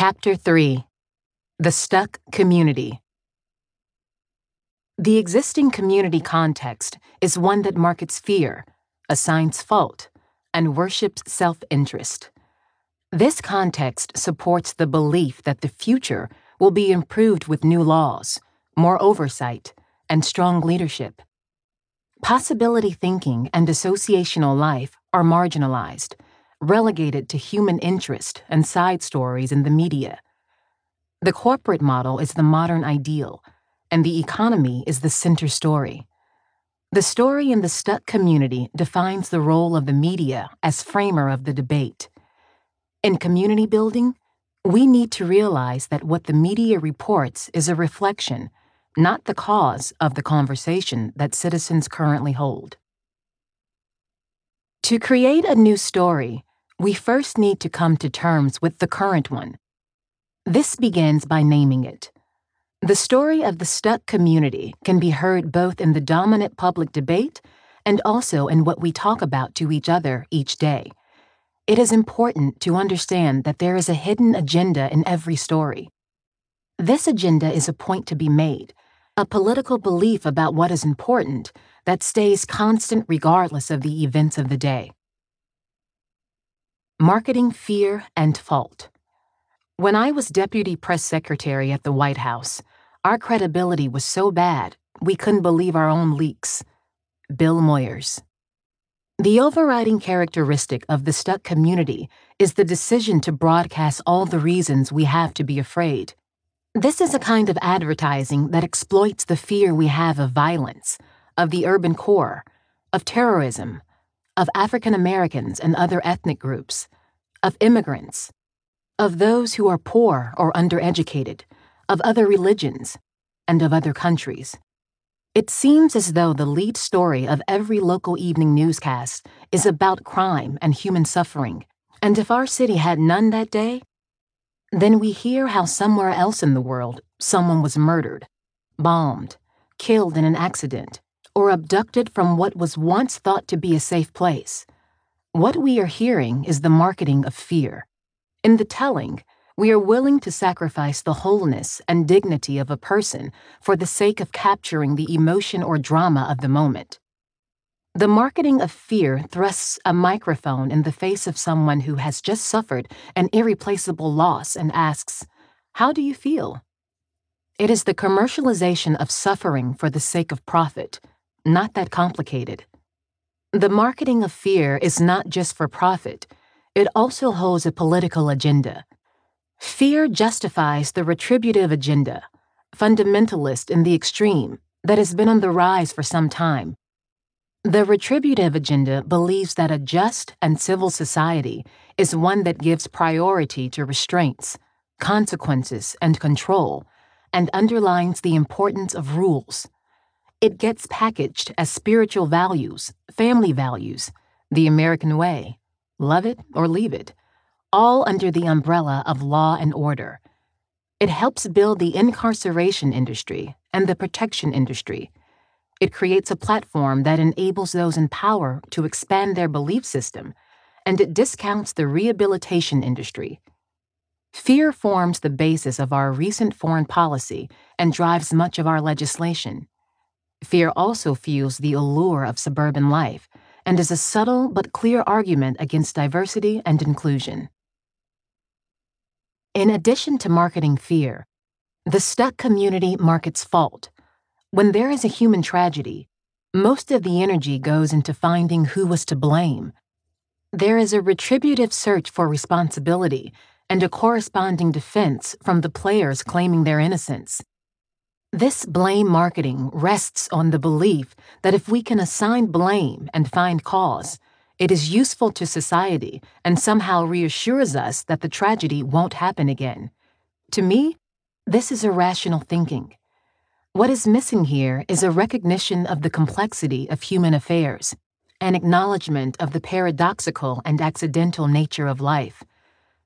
Chapter 3 The Stuck Community The existing community context is one that markets fear, assigns fault, and worships self interest. This context supports the belief that the future will be improved with new laws, more oversight, and strong leadership. Possibility thinking and associational life are marginalized relegated to human interest and side stories in the media. The corporate model is the modern ideal, and the economy is the center story. The story in the stuck community defines the role of the media as framer of the debate. In community building, we need to realize that what the media reports is a reflection, not the cause of the conversation that citizens currently hold. To create a new story, we first need to come to terms with the current one. This begins by naming it. The story of the stuck community can be heard both in the dominant public debate and also in what we talk about to each other each day. It is important to understand that there is a hidden agenda in every story. This agenda is a point to be made, a political belief about what is important that stays constant regardless of the events of the day. Marketing Fear and Fault. When I was deputy press secretary at the White House, our credibility was so bad we couldn't believe our own leaks. Bill Moyers. The overriding characteristic of the stuck community is the decision to broadcast all the reasons we have to be afraid. This is a kind of advertising that exploits the fear we have of violence, of the urban core, of terrorism, of African Americans and other ethnic groups, of immigrants, of those who are poor or undereducated, of other religions, and of other countries. It seems as though the lead story of every local evening newscast is about crime and human suffering, and if our city had none that day, then we hear how somewhere else in the world someone was murdered, bombed, killed in an accident, or abducted from what was once thought to be a safe place. What we are hearing is the marketing of fear. In the telling, we are willing to sacrifice the wholeness and dignity of a person for the sake of capturing the emotion or drama of the moment. The marketing of fear thrusts a microphone in the face of someone who has just suffered an irreplaceable loss and asks, How do you feel? It is the commercialization of suffering for the sake of profit not that complicated. The marketing of fear is not just for profit, it also holds a political agenda. Fear justifies the retributive agenda, fundamentalist in the extreme, that has been on the rise for some time. The retributive agenda believes that a just and civil society is one that gives priority to restraints, consequences, and control, and underlines the importance of rules. It gets packaged as spiritual values, family values, the American way, love it or leave it, all under the umbrella of law and order. It helps build the incarceration industry and the protection industry. It creates a platform that enables those in power to expand their belief system, and it discounts the rehabilitation industry. Fear forms the basis of our recent foreign policy and drives much of our legislation. Fear also fuels the allure of suburban life and is a subtle but clear argument against diversity and inclusion. In addition to marketing fear, the stuck community markets fault. When there is a human tragedy, most of the energy goes into finding who was to blame. There is a retributive search for responsibility and a corresponding defense from the players claiming their innocence. This blame marketing rests on the belief that if we can assign blame and find cause, it is useful to society and somehow reassures us that the tragedy won't happen again. To me, this is irrational thinking. What is missing here is a recognition of the complexity of human affairs, an acknowledgement of the paradoxical and accidental nature of life.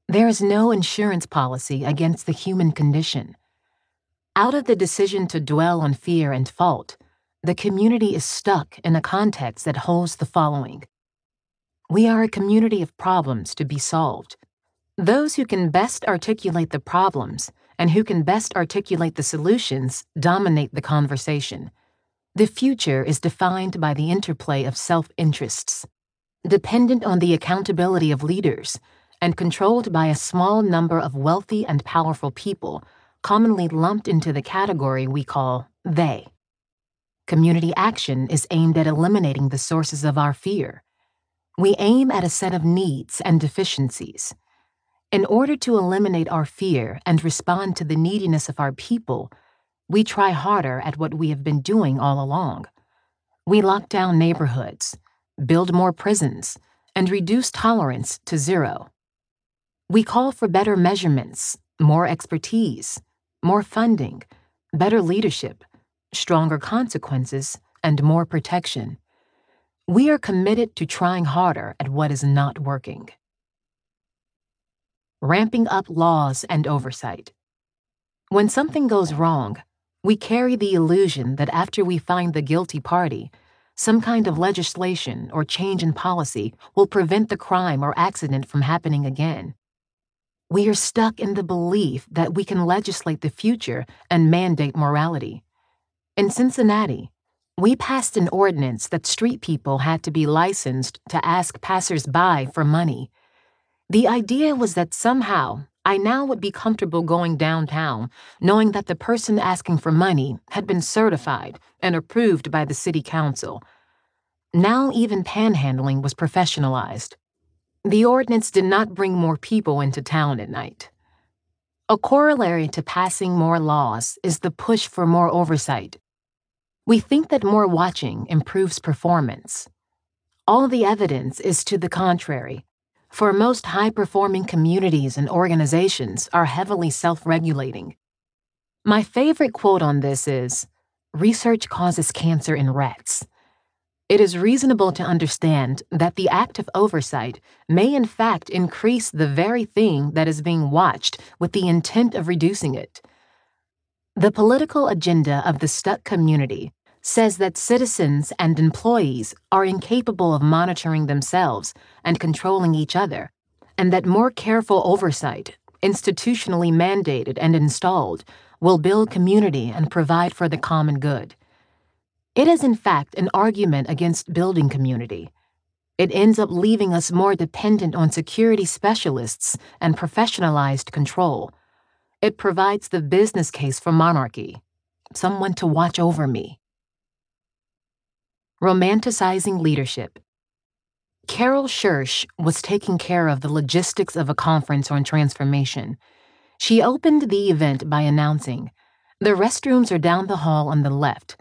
There is no insurance policy against the human condition. Out of the decision to dwell on fear and fault, the community is stuck in a context that holds the following We are a community of problems to be solved. Those who can best articulate the problems and who can best articulate the solutions dominate the conversation. The future is defined by the interplay of self interests, dependent on the accountability of leaders, and controlled by a small number of wealthy and powerful people, commonly lumped into the category we call they. Community action is aimed at eliminating the sources of our fear. We aim at a set of needs and deficiencies. In order to eliminate our fear and respond to the neediness of our people, we try harder at what we have been doing all along. We lock down neighborhoods, build more prisons, and reduce tolerance to zero. We call for better measurements, more expertise, more funding, better leadership, stronger consequences, and more protection. We are committed to trying harder at what is not working ramping up laws and oversight. When something goes wrong, we carry the illusion that after we find the guilty party, some kind of legislation or change in policy will prevent the crime or accident from happening again. We are stuck in the belief that we can legislate the future and mandate morality. In Cincinnati, we passed an ordinance that street people had to be licensed to ask passersby for money the idea was that somehow I now would be comfortable going downtown, knowing that the person asking for money had been certified and approved by the city council. Now even panhandling was professionalized. The ordinance did not bring more people into town at night. A corollary to passing more laws is the push for more oversight. We think that more watching improves performance. All the evidence is to the contrary for most high performing communities and organizations are heavily self regulating. My favorite quote on this is Research causes cancer in rats. It is reasonable to understand that the act of oversight may in fact increase the very thing that is being watched with the intent of reducing it. The political agenda of the stuck community says that citizens and employees are incapable of monitoring themselves and controlling each other, and that more careful oversight, institutionally mandated and installed, will build community and provide for the common good. It is, in fact, an argument against building community. It ends up leaving us more dependent on security specialists and professionalized control. It provides the business case for monarchy someone to watch over me. Romanticizing Leadership. Carol Schurz was taking care of the logistics of a conference on transformation. She opened the event by announcing, The restrooms are down the hall on the left.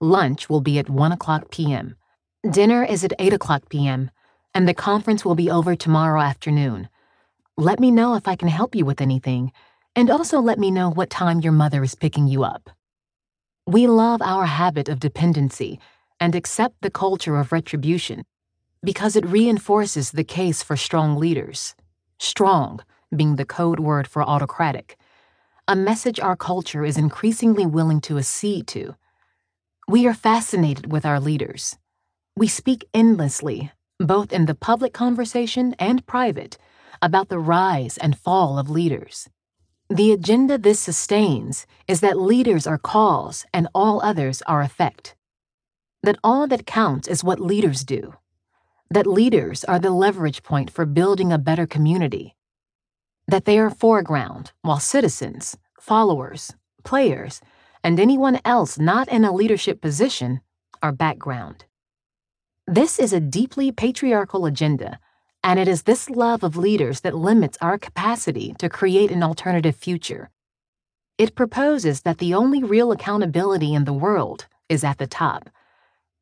Lunch will be at 1 o'clock p.m. Dinner is at 8 o'clock p.m., and the conference will be over tomorrow afternoon. Let me know if I can help you with anything, and also let me know what time your mother is picking you up. We love our habit of dependency and accept the culture of retribution because it reinforces the case for strong leaders. Strong being the code word for autocratic, a message our culture is increasingly willing to accede to. We are fascinated with our leaders. We speak endlessly, both in the public conversation and private, about the rise and fall of leaders. The agenda this sustains is that leaders are cause and all others are effect that all that counts is what leaders do, that leaders are the leverage point for building a better community, that they are foreground while citizens, followers, players, and anyone else not in a leadership position are background. This is a deeply patriarchal agenda, and it is this love of leaders that limits our capacity to create an alternative future. It proposes that the only real accountability in the world is at the top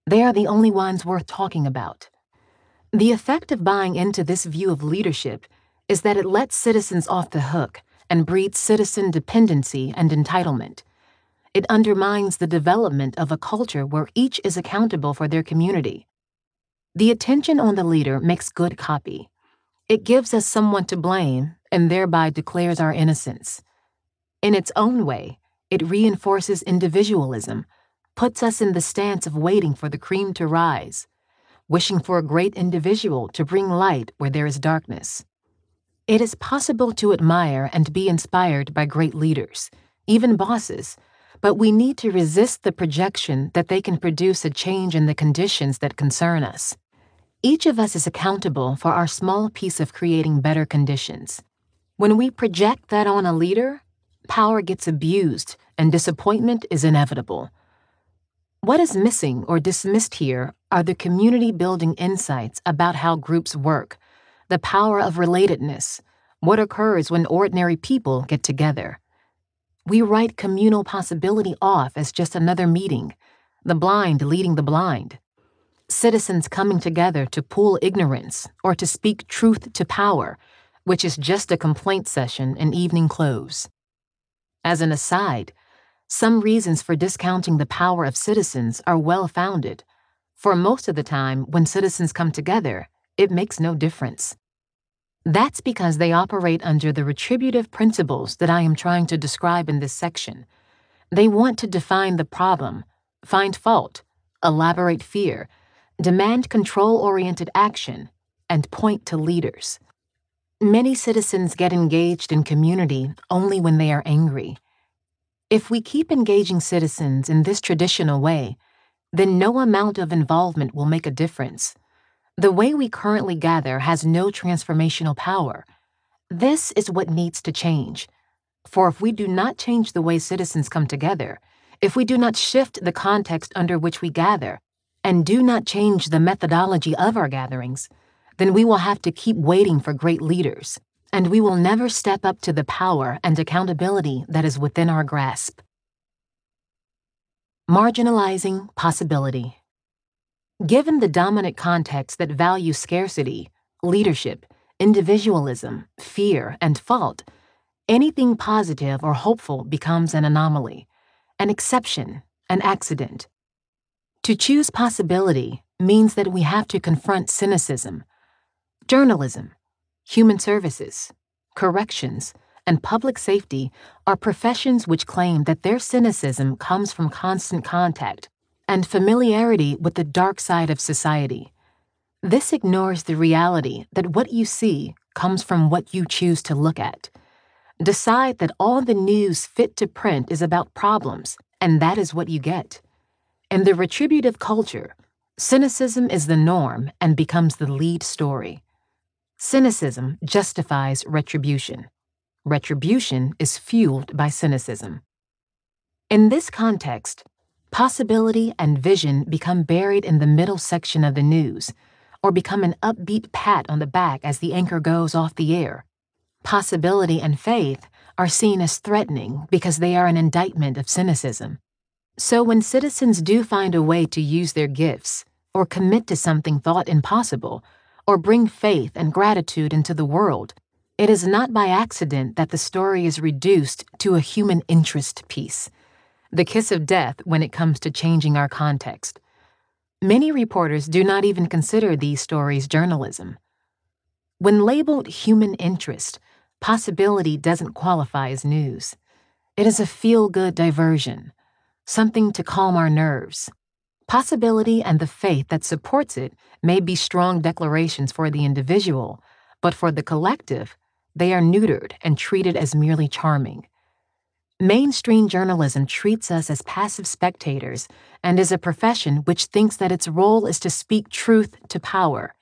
they are the only ones worth talking about. The effect of buying into this view of leadership is that it lets citizens off the hook and breeds citizen dependency and entitlement. It undermines the development of a culture where each is accountable for their community. The attention on the leader makes good copy. It gives us someone to blame and thereby declares our innocence. In its own way, it reinforces individualism puts us in the stance of waiting for the cream to rise, wishing for a great individual to bring light where there is darkness. It is possible to admire and be inspired by great leaders, even bosses, but we need to resist the projection that they can produce a change in the conditions that concern us. Each of us is accountable for our small piece of creating better conditions. When we project that on a leader, power gets abused and disappointment is inevitable. What is missing or dismissed here are the community building insights about how groups work, the power of relatedness, what occurs when ordinary people get together. We write communal possibility off as just another meeting, the blind leading the blind citizens coming together to pool ignorance or to speak truth to power, which is just a complaint session and evening close. As an aside, some reasons for discounting the power of citizens are well founded. For most of the time, when citizens come together, it makes no difference. That's because they operate under the retributive principles that I am trying to describe in this section. They want to define the problem, find fault, elaborate fear, demand control oriented action, and point to leaders. Many citizens get engaged in community only when they are angry. If we keep engaging citizens in this traditional way, then no amount of involvement will make a difference. The way we currently gather has no transformational power. This is what needs to change. For if we do not change the way citizens come together, if we do not shift the context under which we gather, and do not change the methodology of our gatherings, then we will have to keep waiting for great leaders, and we will never step up to the power and accountability that is within our grasp. Marginalizing possibility. Given the dominant context that values scarcity, leadership, individualism, fear, and fault, anything positive or hopeful becomes an anomaly, an exception, an accident. To choose possibility means that we have to confront cynicism. Journalism, human services, corrections, and public safety are professions which claim that their cynicism comes from constant contact and familiarity with the dark side of society. This ignores the reality that what you see comes from what you choose to look at. Decide that all the news fit to print is about problems, and that is what you get. In the retributive culture, cynicism is the norm and becomes the lead story. Cynicism justifies retribution. Retribution is fueled by cynicism. In this context, possibility and vision become buried in the middle section of the news, or become an upbeat pat on the back as the anchor goes off the air. Possibility and faith are seen as threatening because they are an indictment of cynicism. So when citizens do find a way to use their gifts, or commit to something thought impossible, or bring faith and gratitude into the world, it is not by accident that the story is reduced to a human interest piece, the kiss of death when it comes to changing our context. Many reporters do not even consider these stories journalism. When labeled human interest, possibility doesn't qualify as news. It is a feel good diversion something to calm our nerves. Possibility and the faith that supports it may be strong declarations for the individual, but for the collective, they are neutered and treated as merely charming. Mainstream journalism treats us as passive spectators and is a profession which thinks that its role is to speak truth to power.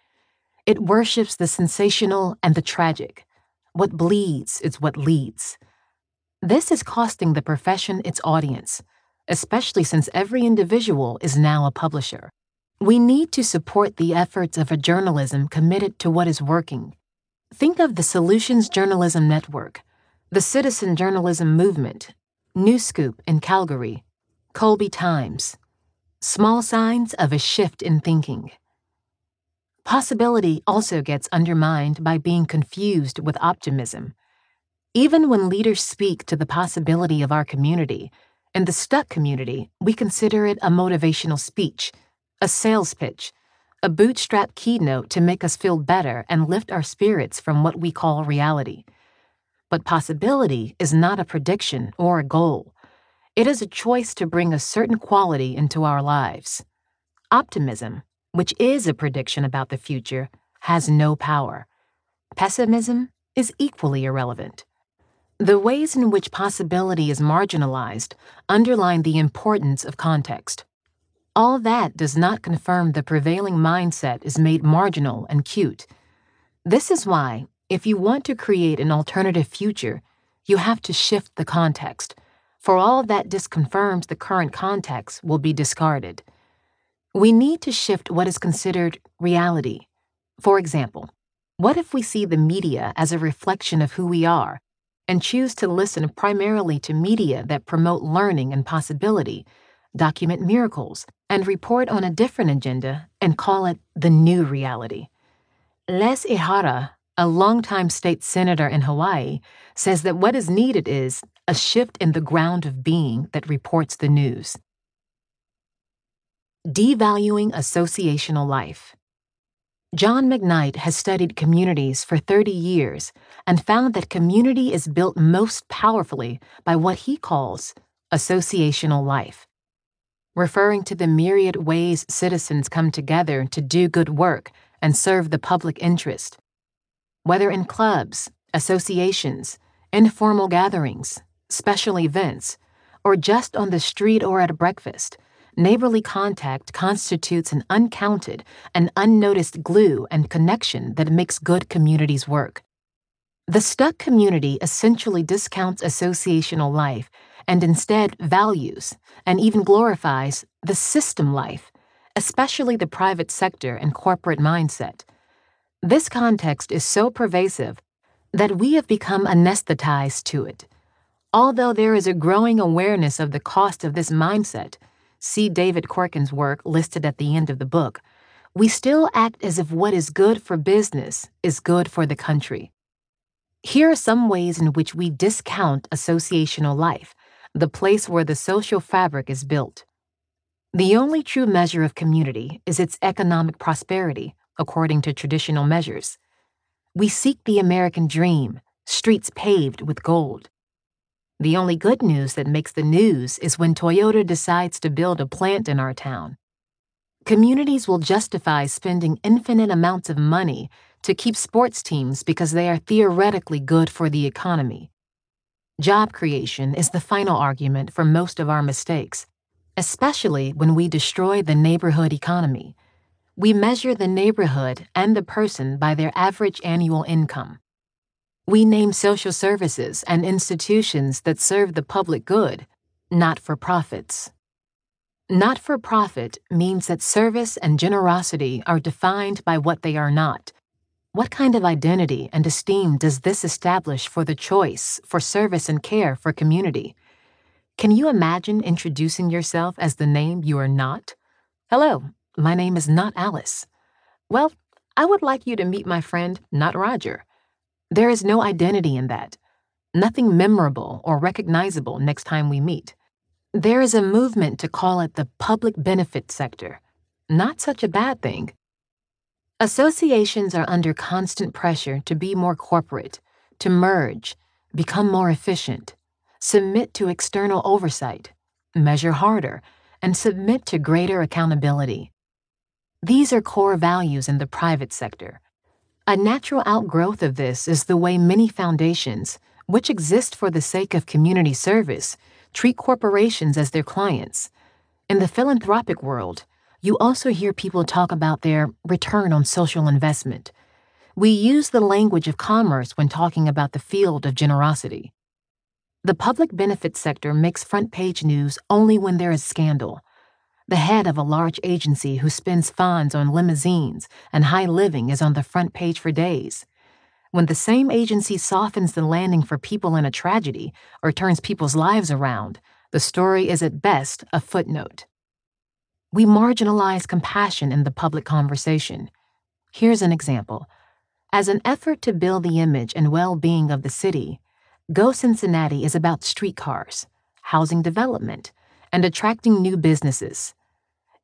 It worships the sensational and the tragic. What bleeds is what leads. This is costing the profession its audience especially since every individual is now a publisher. We need to support the efforts of a journalism committed to what is working. Think of the Solutions Journalism Network, the Citizen Journalism Movement, Newscoop in Calgary, Colby Times. Small signs of a shift in thinking. Possibility also gets undermined by being confused with optimism. Even when leaders speak to the possibility of our community, in the stuck community, we consider it a motivational speech, a sales pitch, a bootstrap keynote to make us feel better and lift our spirits from what we call reality. But possibility is not a prediction or a goal. It is a choice to bring a certain quality into our lives. Optimism, which is a prediction about the future, has no power. Pessimism is equally irrelevant. The ways in which possibility is marginalized underline the importance of context. All that does not confirm the prevailing mindset is made marginal and cute. This is why, if you want to create an alternative future, you have to shift the context, for all that disconfirms the current context will be discarded. We need to shift what is considered reality. For example, what if we see the media as a reflection of who we are and choose to listen primarily to media that promote learning and possibility, document miracles, and report on a different agenda and call it the new reality? Les Ihara, a longtime state senator in Hawaii, says that what is needed is a shift in the ground of being that reports the news. Devaluing associational life. John McKnight has studied communities for 30 years and found that community is built most powerfully by what he calls associational life. Referring to the myriad ways citizens come together to do good work and serve the public interest. Whether in clubs, associations, informal gatherings, special events, or just on the street or at breakfast, neighborly contact constitutes an uncounted and unnoticed glue and connection that makes good communities work. The stuck community essentially discounts associational life and instead values and even glorifies the system life, especially the private sector and corporate mindset. This context is so pervasive that we have become anesthetized to it. Although there is a growing awareness of the cost of this mindset, see David Korten's work listed at the end of the book, we still act as if what is good for business is good for the country. Here are some ways in which we discount associational life, the place where the social fabric is built. The only true measure of community is its economic prosperity, according to traditional measures. We seek the American dream, streets paved with gold. The only good news that makes the news is when Toyota decides to build a plant in our town. Communities will justify spending infinite amounts of money to keep sports teams because they are theoretically good for the economy. Job creation is the final argument for most of our mistakes, especially when we destroy the neighborhood economy. We measure the neighborhood and the person by their average annual income. We name social services and institutions that serve the public good, not for profits. Not for profit means that service and generosity are defined by what they are not. What kind of identity and esteem does this establish for the choice for service and care for community? Can you imagine introducing yourself as the name you are not? Hello, my name is not Alice. Well, I would like you to meet my friend, not Roger. There is no identity in that, nothing memorable or recognizable next time we meet. There is a movement to call it the public benefit sector. Not such a bad thing. Associations are under constant pressure to be more corporate, to merge, become more efficient, submit to external oversight, measure harder, and submit to greater accountability. These are core values in the private sector. A natural outgrowth of this is the way many foundations, which exist for the sake of community service, treat corporations as their clients. In the philanthropic world, you also hear people talk about their return on social investment. We use the language of commerce when talking about the field of generosity. The public benefit sector makes front page news only when there is scandal the head of a large agency who spends funds on limousines and high living is on the front page for days. When the same agency softens the landing for people in a tragedy or turns people's lives around, the story is at best a footnote. We marginalize compassion in the public conversation. Here's an example. As an effort to build the image and well being of the city, Go Cincinnati is about streetcars, housing development, and attracting new businesses.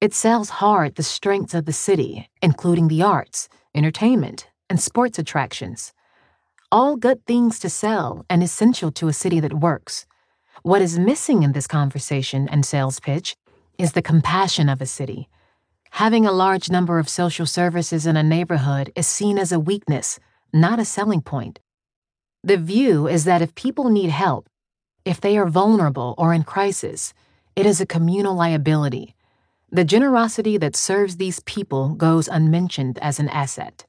It sells hard the strengths of the city, including the arts, entertainment, and sports attractions. All good things to sell and essential to a city that works. What is missing in this conversation and sales pitch is the compassion of a city. Having a large number of social services in a neighborhood is seen as a weakness, not a selling point. The view is that if people need help, if they are vulnerable or in crisis, it is a communal liability. The generosity that serves these people goes unmentioned as an asset.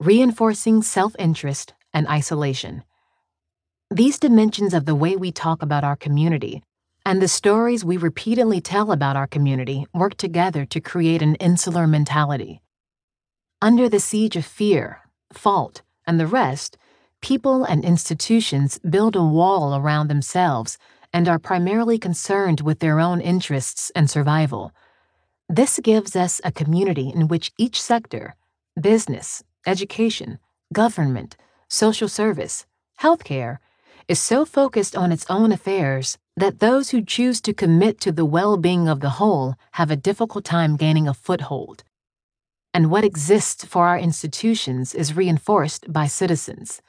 Reinforcing self interest and isolation. These dimensions of the way we talk about our community and the stories we repeatedly tell about our community work together to create an insular mentality. Under the siege of fear, fault, and the rest, people and institutions build a wall around themselves and are primarily concerned with their own interests and survival. This gives us a community in which each sector business, education, government, social service, healthcare is so focused on its own affairs that those who choose to commit to the well being of the whole have a difficult time gaining a foothold. And what exists for our institutions is reinforced by citizens.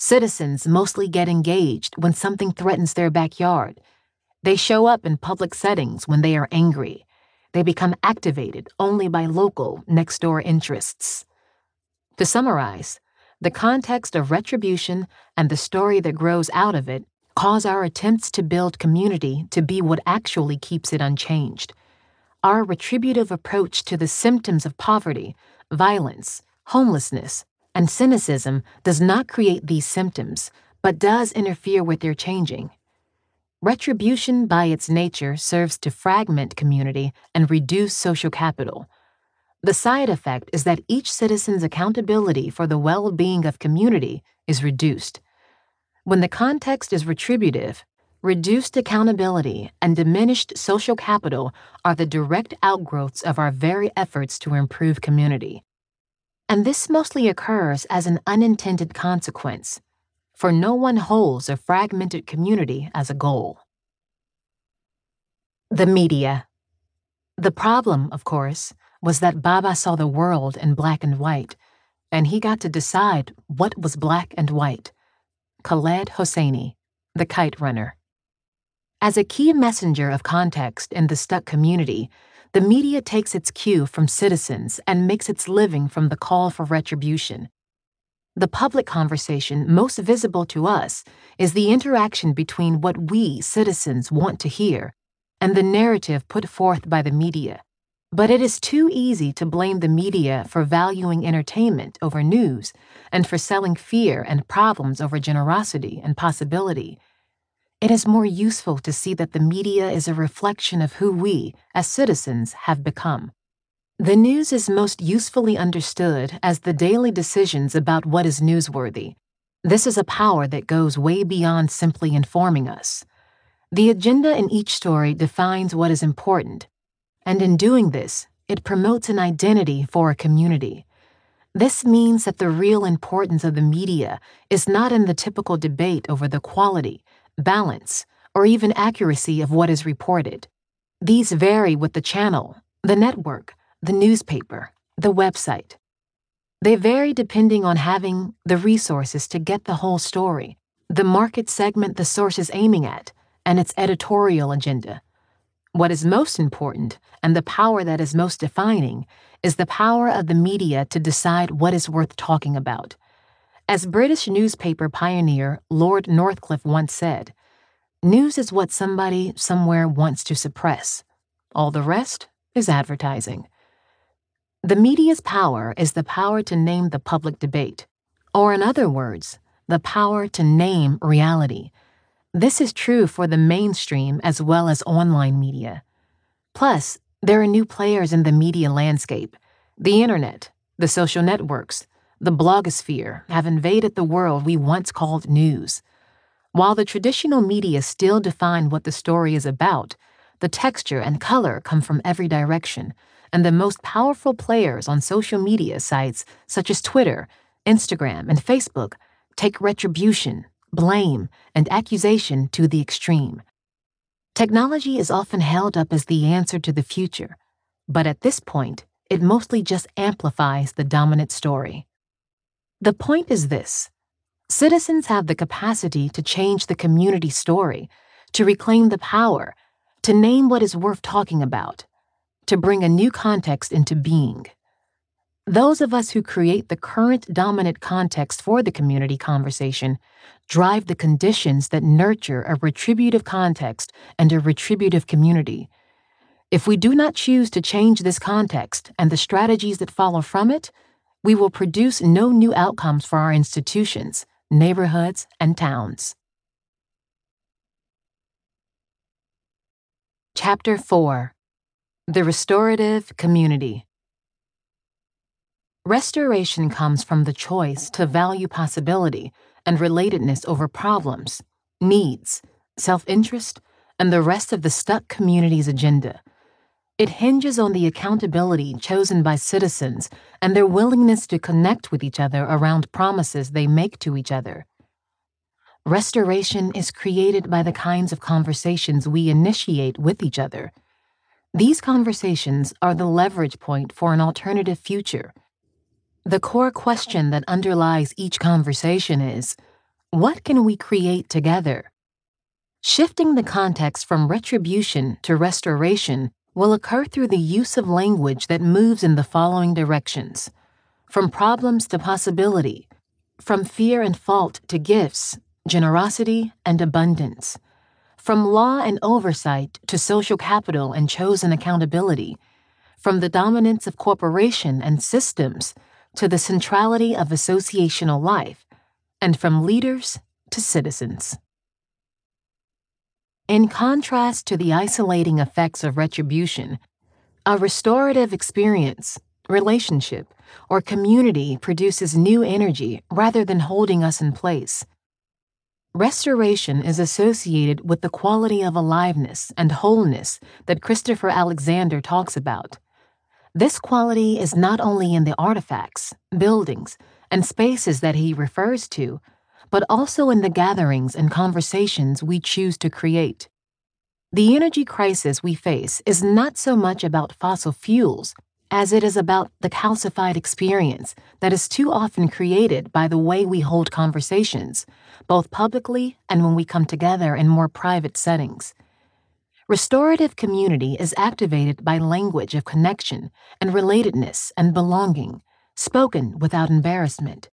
Citizens mostly get engaged when something threatens their backyard. They show up in public settings when they are angry. They become activated only by local, next door interests. To summarize, the context of retribution and the story that grows out of it cause our attempts to build community to be what actually keeps it unchanged. Our retributive approach to the symptoms of poverty, violence, homelessness, and cynicism does not create these symptoms, but does interfere with their changing. Retribution, by its nature, serves to fragment community and reduce social capital. The side effect is that each citizen's accountability for the well being of community is reduced. When the context is retributive, reduced accountability and diminished social capital are the direct outgrowths of our very efforts to improve community and this mostly occurs as an unintended consequence, for no one holds a fragmented community as a goal. The media. The problem, of course, was that Baba saw the world in black and white, and he got to decide what was black and white. Khaled Hosseini, the kite runner. As a key messenger of context in the stuck community, the media takes its cue from citizens and makes its living from the call for retribution. The public conversation most visible to us is the interaction between what we, citizens, want to hear and the narrative put forth by the media. But it is too easy to blame the media for valuing entertainment over news and for selling fear and problems over generosity and possibility. It is more useful to see that the media is a reflection of who we, as citizens, have become. The news is most usefully understood as the daily decisions about what is newsworthy. This is a power that goes way beyond simply informing us. The agenda in each story defines what is important, and in doing this, it promotes an identity for a community. This means that the real importance of the media is not in the typical debate over the quality, balance, or even accuracy of what is reported. These vary with the channel, the network, the newspaper, the website. They vary depending on having the resources to get the whole story, the market segment the source is aiming at, and its editorial agenda. What is most important, and the power that is most defining, is the power of the media to decide what is worth talking about. As British newspaper pioneer Lord Northcliffe once said, news is what somebody somewhere wants to suppress. All the rest is advertising. The media's power is the power to name the public debate, or in other words, the power to name reality. This is true for the mainstream as well as online media. Plus, there are new players in the media landscape. The internet, the social networks, the blogosphere have invaded the world we once called news. While the traditional media still define what the story is about, the texture and color come from every direction, and the most powerful players on social media sites such as Twitter, Instagram, and Facebook take retribution, blame, and accusation to the extreme. Technology is often held up as the answer to the future, but at this point, it mostly just amplifies the dominant story. The point is this citizens have the capacity to change the community story, to reclaim the power, to name what is worth talking about, to bring a new context into being. Those of us who create the current dominant context for the community conversation drive the conditions that nurture a retributive context and a retributive community. If we do not choose to change this context and the strategies that follow from it, we will produce no new outcomes for our institutions, neighborhoods, and towns. Chapter 4 The Restorative Community Restoration comes from the choice to value possibility and relatedness over problems, needs, self interest, and the rest of the stuck community's agenda. It hinges on the accountability chosen by citizens and their willingness to connect with each other around promises they make to each other. Restoration is created by the kinds of conversations we initiate with each other. These conversations are the leverage point for an alternative future the core question that underlies each conversation is what can we create together? Shifting the context from retribution to restoration will occur through the use of language that moves in the following directions. From problems to possibility, from fear and fault to gifts, generosity and abundance, from law and oversight to social capital and chosen accountability, from the dominance of corporation and systems to the centrality of associational life, and from leaders to citizens. In contrast to the isolating effects of retribution, a restorative experience, relationship, or community produces new energy rather than holding us in place. Restoration is associated with the quality of aliveness and wholeness that Christopher Alexander talks about. This quality is not only in the artifacts, buildings, and spaces that he refers to, but also in the gatherings and conversations we choose to create. The energy crisis we face is not so much about fossil fuels as it is about the calcified experience that is too often created by the way we hold conversations, both publicly and when we come together in more private settings. Restorative community is activated by language of connection and relatedness and belonging, spoken without embarrassment.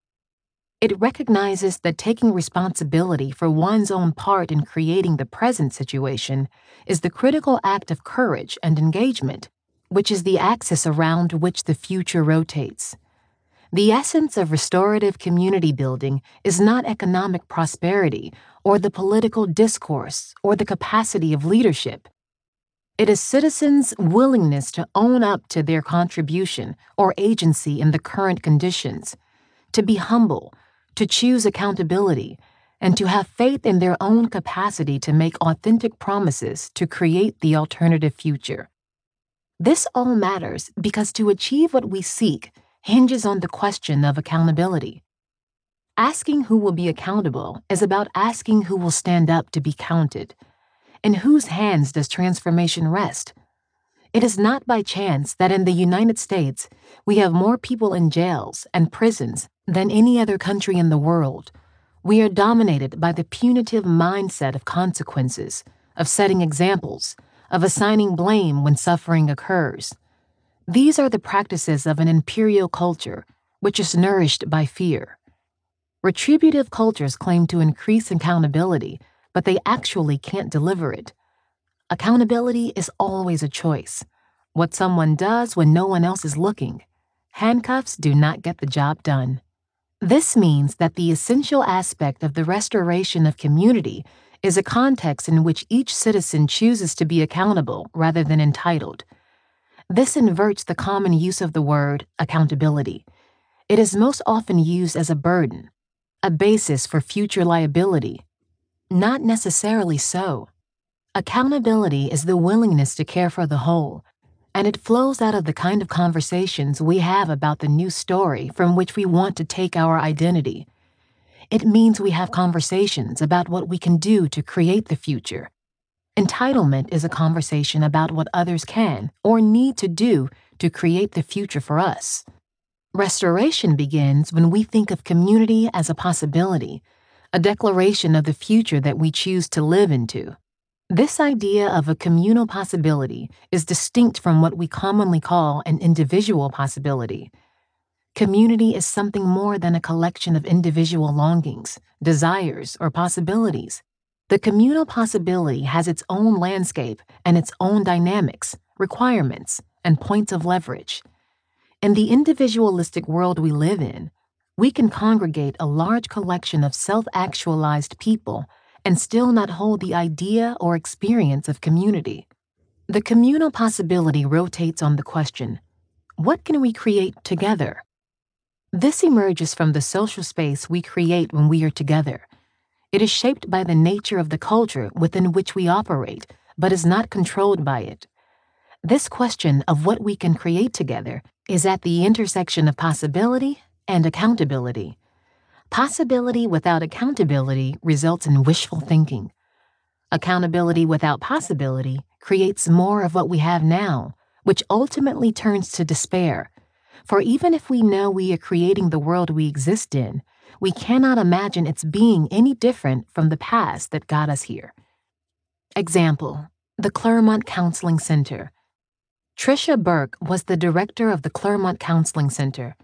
It recognizes that taking responsibility for one's own part in creating the present situation is the critical act of courage and engagement, which is the axis around which the future rotates. The essence of restorative community building is not economic prosperity or the political discourse or the capacity of leadership. It is citizens' willingness to own up to their contribution or agency in the current conditions, to be humble, to choose accountability, and to have faith in their own capacity to make authentic promises to create the alternative future. This all matters because to achieve what we seek, hinges on the question of accountability. Asking who will be accountable is about asking who will stand up to be counted. In whose hands does transformation rest? It is not by chance that in the United States we have more people in jails and prisons than any other country in the world. We are dominated by the punitive mindset of consequences, of setting examples, of assigning blame when suffering occurs. These are the practices of an imperial culture, which is nourished by fear. Retributive cultures claim to increase accountability, but they actually can't deliver it. Accountability is always a choice. What someone does when no one else is looking. Handcuffs do not get the job done. This means that the essential aspect of the restoration of community is a context in which each citizen chooses to be accountable rather than entitled. This inverts the common use of the word accountability. It is most often used as a burden, a basis for future liability. Not necessarily so. Accountability is the willingness to care for the whole, and it flows out of the kind of conversations we have about the new story from which we want to take our identity. It means we have conversations about what we can do to create the future Entitlement is a conversation about what others can or need to do to create the future for us. Restoration begins when we think of community as a possibility, a declaration of the future that we choose to live into. This idea of a communal possibility is distinct from what we commonly call an individual possibility. Community is something more than a collection of individual longings, desires, or possibilities. The communal possibility has its own landscape and its own dynamics, requirements, and points of leverage. In the individualistic world we live in, we can congregate a large collection of self actualized people and still not hold the idea or experience of community. The communal possibility rotates on the question what can we create together? This emerges from the social space we create when we are together. It is shaped by the nature of the culture within which we operate, but is not controlled by it. This question of what we can create together is at the intersection of possibility and accountability. Possibility without accountability results in wishful thinking. Accountability without possibility creates more of what we have now, which ultimately turns to despair. For even if we know we are creating the world we exist in, we cannot imagine its being any different from the past that got us here. Example The Claremont Counseling Center Tricia Burke was the director of the Claremont Counseling Center.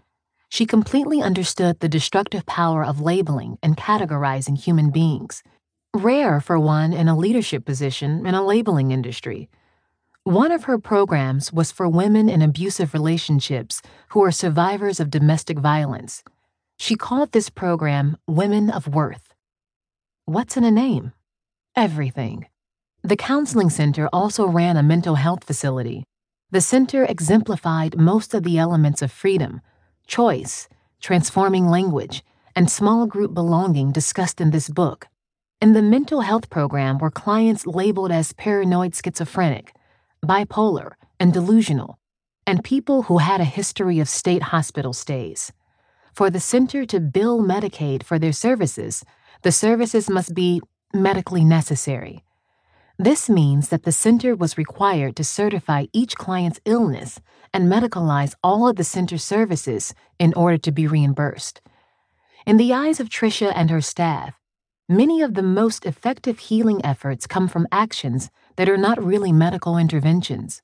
She completely understood the destructive power of labeling and categorizing human beings. Rare for one in a leadership position in a labeling industry. One of her programs was for women in abusive relationships who are survivors of domestic violence. She called this program Women of Worth. What's in a name? Everything. The counseling center also ran a mental health facility. The center exemplified most of the elements of freedom, choice, transforming language, and small group belonging discussed in this book. In the mental health program were clients labeled as paranoid schizophrenic, bipolar, and delusional, and people who had a history of state hospital stays. For the center to bill Medicaid for their services, the services must be medically necessary. This means that the center was required to certify each client's illness and medicalize all of the center's services in order to be reimbursed. In the eyes of Tricia and her staff, many of the most effective healing efforts come from actions that are not really medical interventions.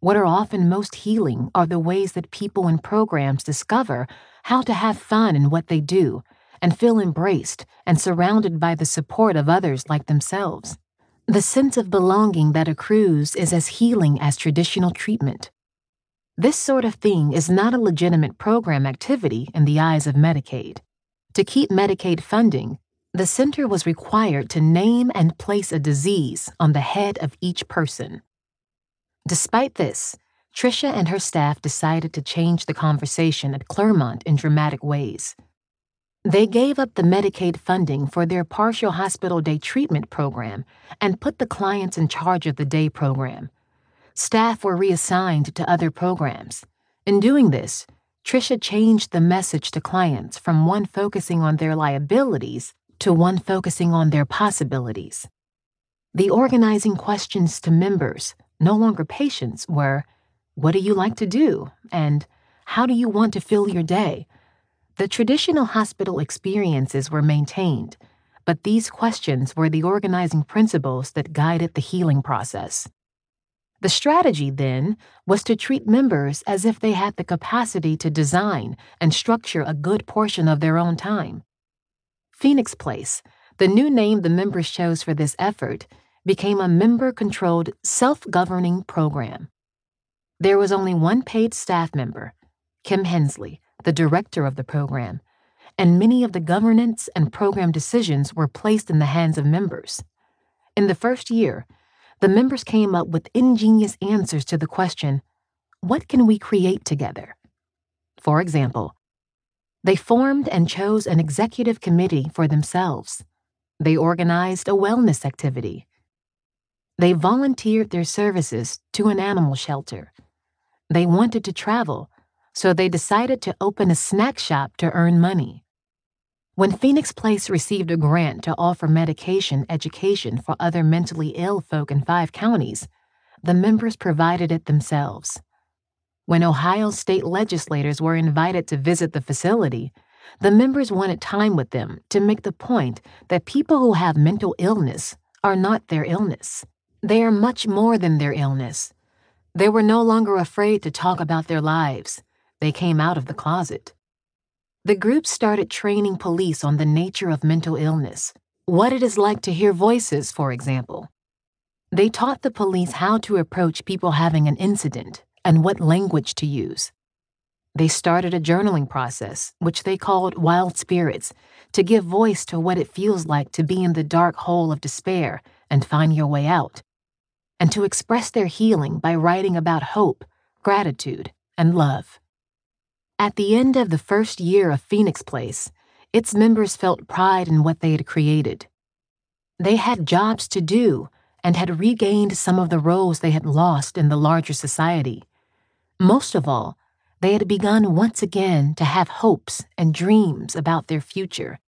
What are often most healing are the ways that people in programs discover how to have fun in what they do and feel embraced and surrounded by the support of others like themselves. The sense of belonging that accrues is as healing as traditional treatment. This sort of thing is not a legitimate program activity in the eyes of Medicaid. To keep Medicaid funding, the center was required to name and place a disease on the head of each person. Despite this, Tricia and her staff decided to change the conversation at Claremont in dramatic ways. They gave up the Medicaid funding for their partial hospital day treatment program and put the clients in charge of the day program. Staff were reassigned to other programs. In doing this, Tricia changed the message to clients from one focusing on their liabilities to one focusing on their possibilities. The organizing questions to members, no longer patients, were What do you like to do? and How do you want to fill your day? The traditional hospital experiences were maintained, but these questions were the organizing principles that guided the healing process. The strategy, then, was to treat members as if they had the capacity to design and structure a good portion of their own time. Phoenix Place, the new name the members chose for this effort, became a member controlled, self governing program. There was only one paid staff member, Kim Hensley, the director of the program, and many of the governance and program decisions were placed in the hands of members. In the first year, the members came up with ingenious answers to the question what can we create together? For example, they formed and chose an executive committee for themselves. They organized a wellness activity. They volunteered their services to an animal shelter. They wanted to travel so they decided to open a snack shop to earn money. When Phoenix Place received a grant to offer medication education for other mentally ill folk in five counties, the members provided it themselves. When Ohio state legislators were invited to visit the facility, the members wanted time with them to make the point that people who have mental illness are not their illness. They are much more than their illness. They were no longer afraid to talk about their lives they came out of the closet. The group started training police on the nature of mental illness, what it is like to hear voices, for example. They taught the police how to approach people having an incident and what language to use. They started a journaling process, which they called Wild Spirits, to give voice to what it feels like to be in the dark hole of despair and find your way out, and to express their healing by writing about hope, gratitude, and love. At the end of the first year of Phoenix Place, its members felt pride in what they had created. They had jobs to do and had regained some of the roles they had lost in the larger society. Most of all, they had begun once again to have hopes and dreams about their future.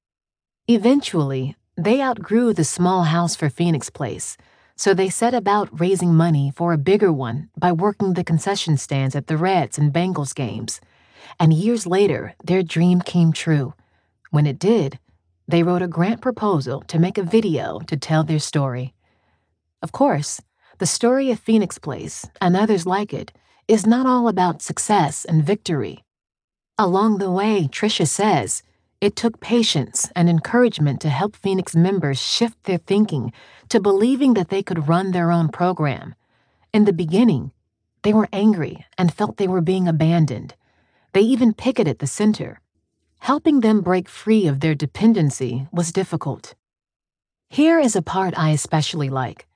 Eventually, they outgrew the small house for Phoenix Place, so they set about raising money for a bigger one by working the concession stands at the Reds and Bengals games and years later, their dream came true. When it did, they wrote a grant proposal to make a video to tell their story. Of course, the story of Phoenix Place and others like it is not all about success and victory. Along the way, Tricia says, it took patience and encouragement to help Phoenix members shift their thinking to believing that they could run their own program. In the beginning, they were angry and felt they were being abandoned. They even picketed the center. Helping them break free of their dependency was difficult. Here is a part I especially like.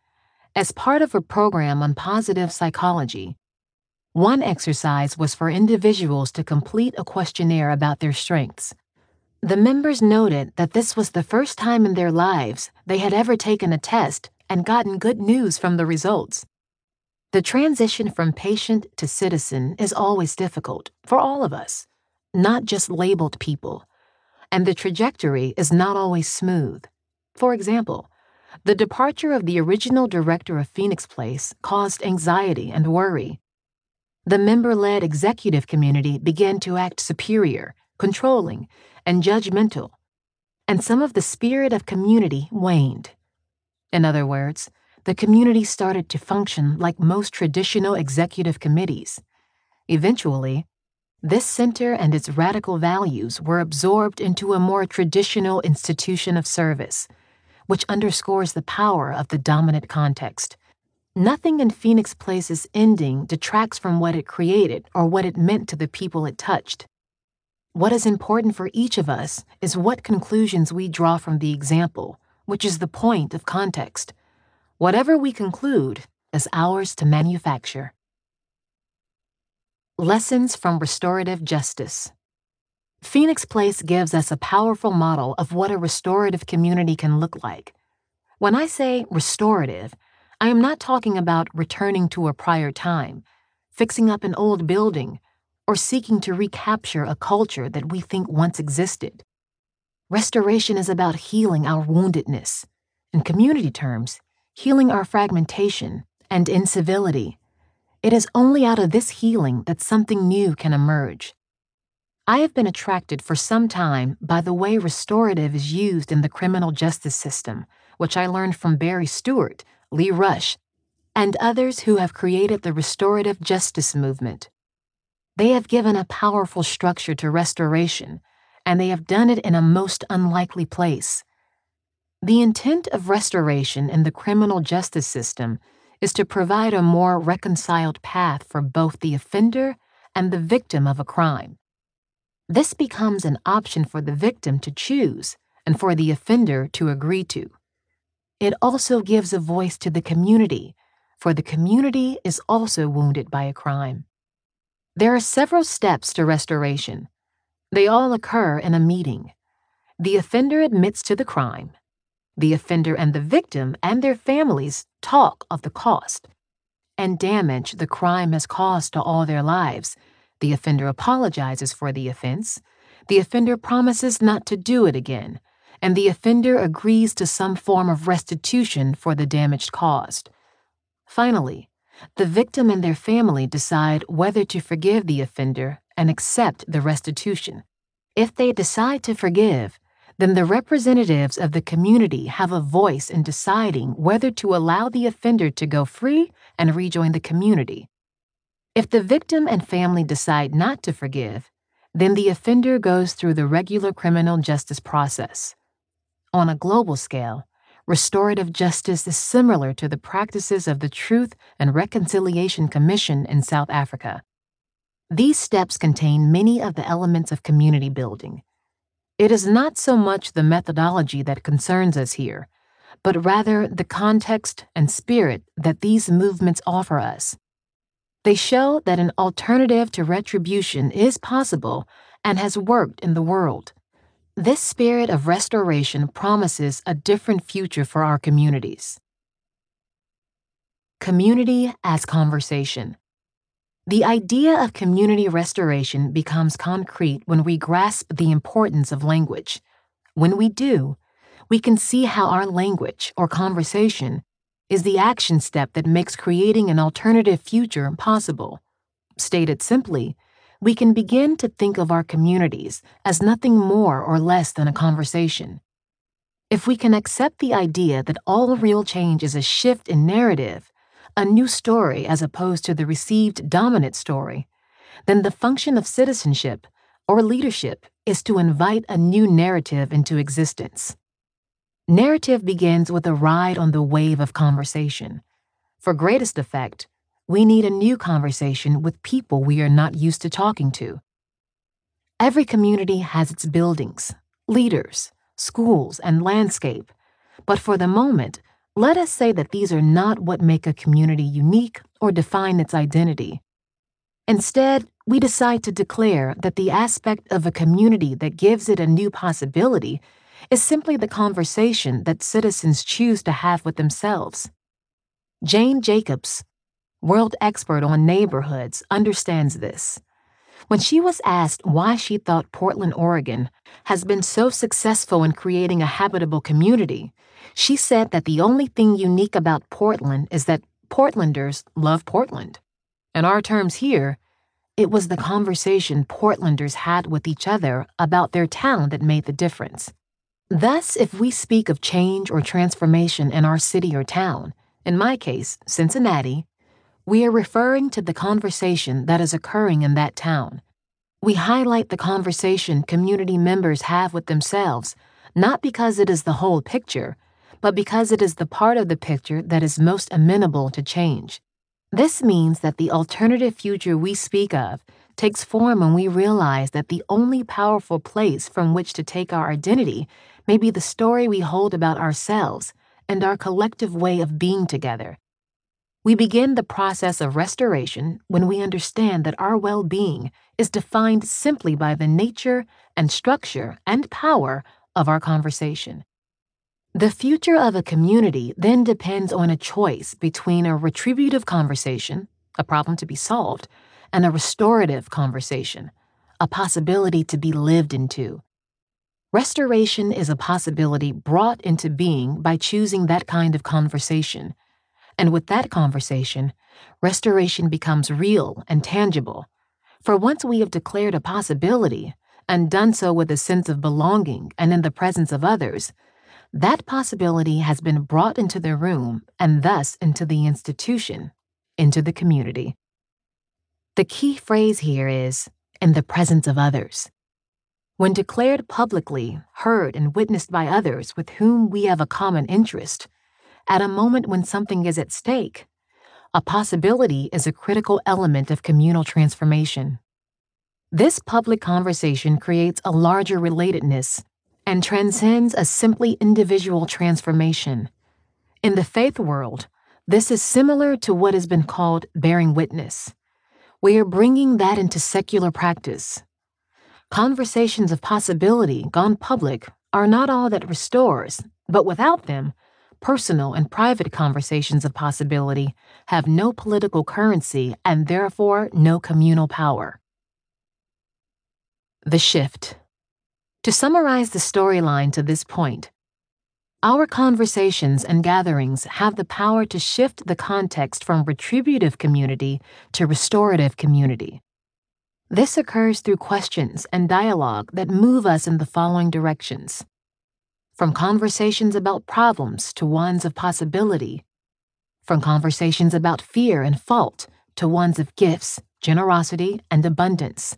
As part of a program on positive psychology, one exercise was for individuals to complete a questionnaire about their strengths. The members noted that this was the first time in their lives they had ever taken a test and gotten good news from the results. The transition from patient to citizen is always difficult for all of us, not just labeled people, and the trajectory is not always smooth. For example, the departure of the original director of Phoenix Place caused anxiety and worry. The member led executive community began to act superior, controlling, and judgmental, and some of the spirit of community waned. In other words, the community started to function like most traditional executive committees. Eventually, this center and its radical values were absorbed into a more traditional institution of service, which underscores the power of the dominant context. Nothing in Phoenix Place's ending detracts from what it created or what it meant to the people it touched. What is important for each of us is what conclusions we draw from the example, which is the point of context. Whatever we conclude is ours to manufacture. Lessons from Restorative Justice Phoenix Place gives us a powerful model of what a restorative community can look like. When I say restorative, I am not talking about returning to a prior time, fixing up an old building, or seeking to recapture a culture that we think once existed. Restoration is about healing our woundedness. In community terms, healing our fragmentation and incivility. It is only out of this healing that something new can emerge. I have been attracted for some time by the way restorative is used in the criminal justice system, which I learned from Barry Stewart, Lee Rush, and others who have created the restorative justice movement. They have given a powerful structure to restoration, and they have done it in a most unlikely place. The intent of restoration in the criminal justice system is to provide a more reconciled path for both the offender and the victim of a crime. This becomes an option for the victim to choose and for the offender to agree to. It also gives a voice to the community, for the community is also wounded by a crime. There are several steps to restoration. They all occur in a meeting. The offender admits to the crime the offender and the victim and their families talk of the cost and damage the crime has caused to all their lives. The offender apologizes for the offense. The offender promises not to do it again, and the offender agrees to some form of restitution for the damage caused. Finally, the victim and their family decide whether to forgive the offender and accept the restitution. If they decide to forgive, then the representatives of the community have a voice in deciding whether to allow the offender to go free and rejoin the community. If the victim and family decide not to forgive, then the offender goes through the regular criminal justice process. On a global scale, restorative justice is similar to the practices of the Truth and Reconciliation Commission in South Africa. These steps contain many of the elements of community building. It is not so much the methodology that concerns us here, but rather the context and spirit that these movements offer us. They show that an alternative to retribution is possible and has worked in the world. This spirit of restoration promises a different future for our communities. Community as conversation. The idea of community restoration becomes concrete when we grasp the importance of language. When we do, we can see how our language or conversation is the action step that makes creating an alternative future possible. Stated simply, we can begin to think of our communities as nothing more or less than a conversation. If we can accept the idea that all real change is a shift in narrative, a new story as opposed to the received dominant story, then the function of citizenship or leadership is to invite a new narrative into existence. Narrative begins with a ride on the wave of conversation. For greatest effect, we need a new conversation with people we are not used to talking to. Every community has its buildings, leaders, schools, and landscape, but for the moment, let us say that these are not what make a community unique or define its identity. Instead, we decide to declare that the aspect of a community that gives it a new possibility is simply the conversation that citizens choose to have with themselves. Jane Jacobs, world expert on neighborhoods, understands this. When she was asked why she thought Portland, Oregon, has been so successful in creating a habitable community, she said that the only thing unique about Portland is that Portlanders love Portland. In our terms here, it was the conversation Portlanders had with each other about their town that made the difference. Thus, if we speak of change or transformation in our city or town, in my case, Cincinnati, we are referring to the conversation that is occurring in that town. We highlight the conversation community members have with themselves, not because it is the whole picture, but because it is the part of the picture that is most amenable to change. This means that the alternative future we speak of takes form when we realize that the only powerful place from which to take our identity may be the story we hold about ourselves and our collective way of being together. We begin the process of restoration when we understand that our well being is defined simply by the nature and structure and power of our conversation. The future of a community then depends on a choice between a retributive conversation, a problem to be solved, and a restorative conversation, a possibility to be lived into. Restoration is a possibility brought into being by choosing that kind of conversation. And with that conversation, restoration becomes real and tangible. For once we have declared a possibility, and done so with a sense of belonging and in the presence of others, that possibility has been brought into the room and thus into the institution, into the community. The key phrase here is in the presence of others. When declared publicly, heard, and witnessed by others with whom we have a common interest, at a moment when something is at stake, a possibility is a critical element of communal transformation. This public conversation creates a larger relatedness and transcends a simply individual transformation. In the faith world, this is similar to what has been called bearing witness. We are bringing that into secular practice. Conversations of possibility gone public are not all that restores, but without them, personal and private conversations of possibility have no political currency and therefore no communal power. The Shift to summarize the storyline to this point, our conversations and gatherings have the power to shift the context from retributive community to restorative community. This occurs through questions and dialogue that move us in the following directions from conversations about problems to ones of possibility, from conversations about fear and fault to ones of gifts, generosity, and abundance.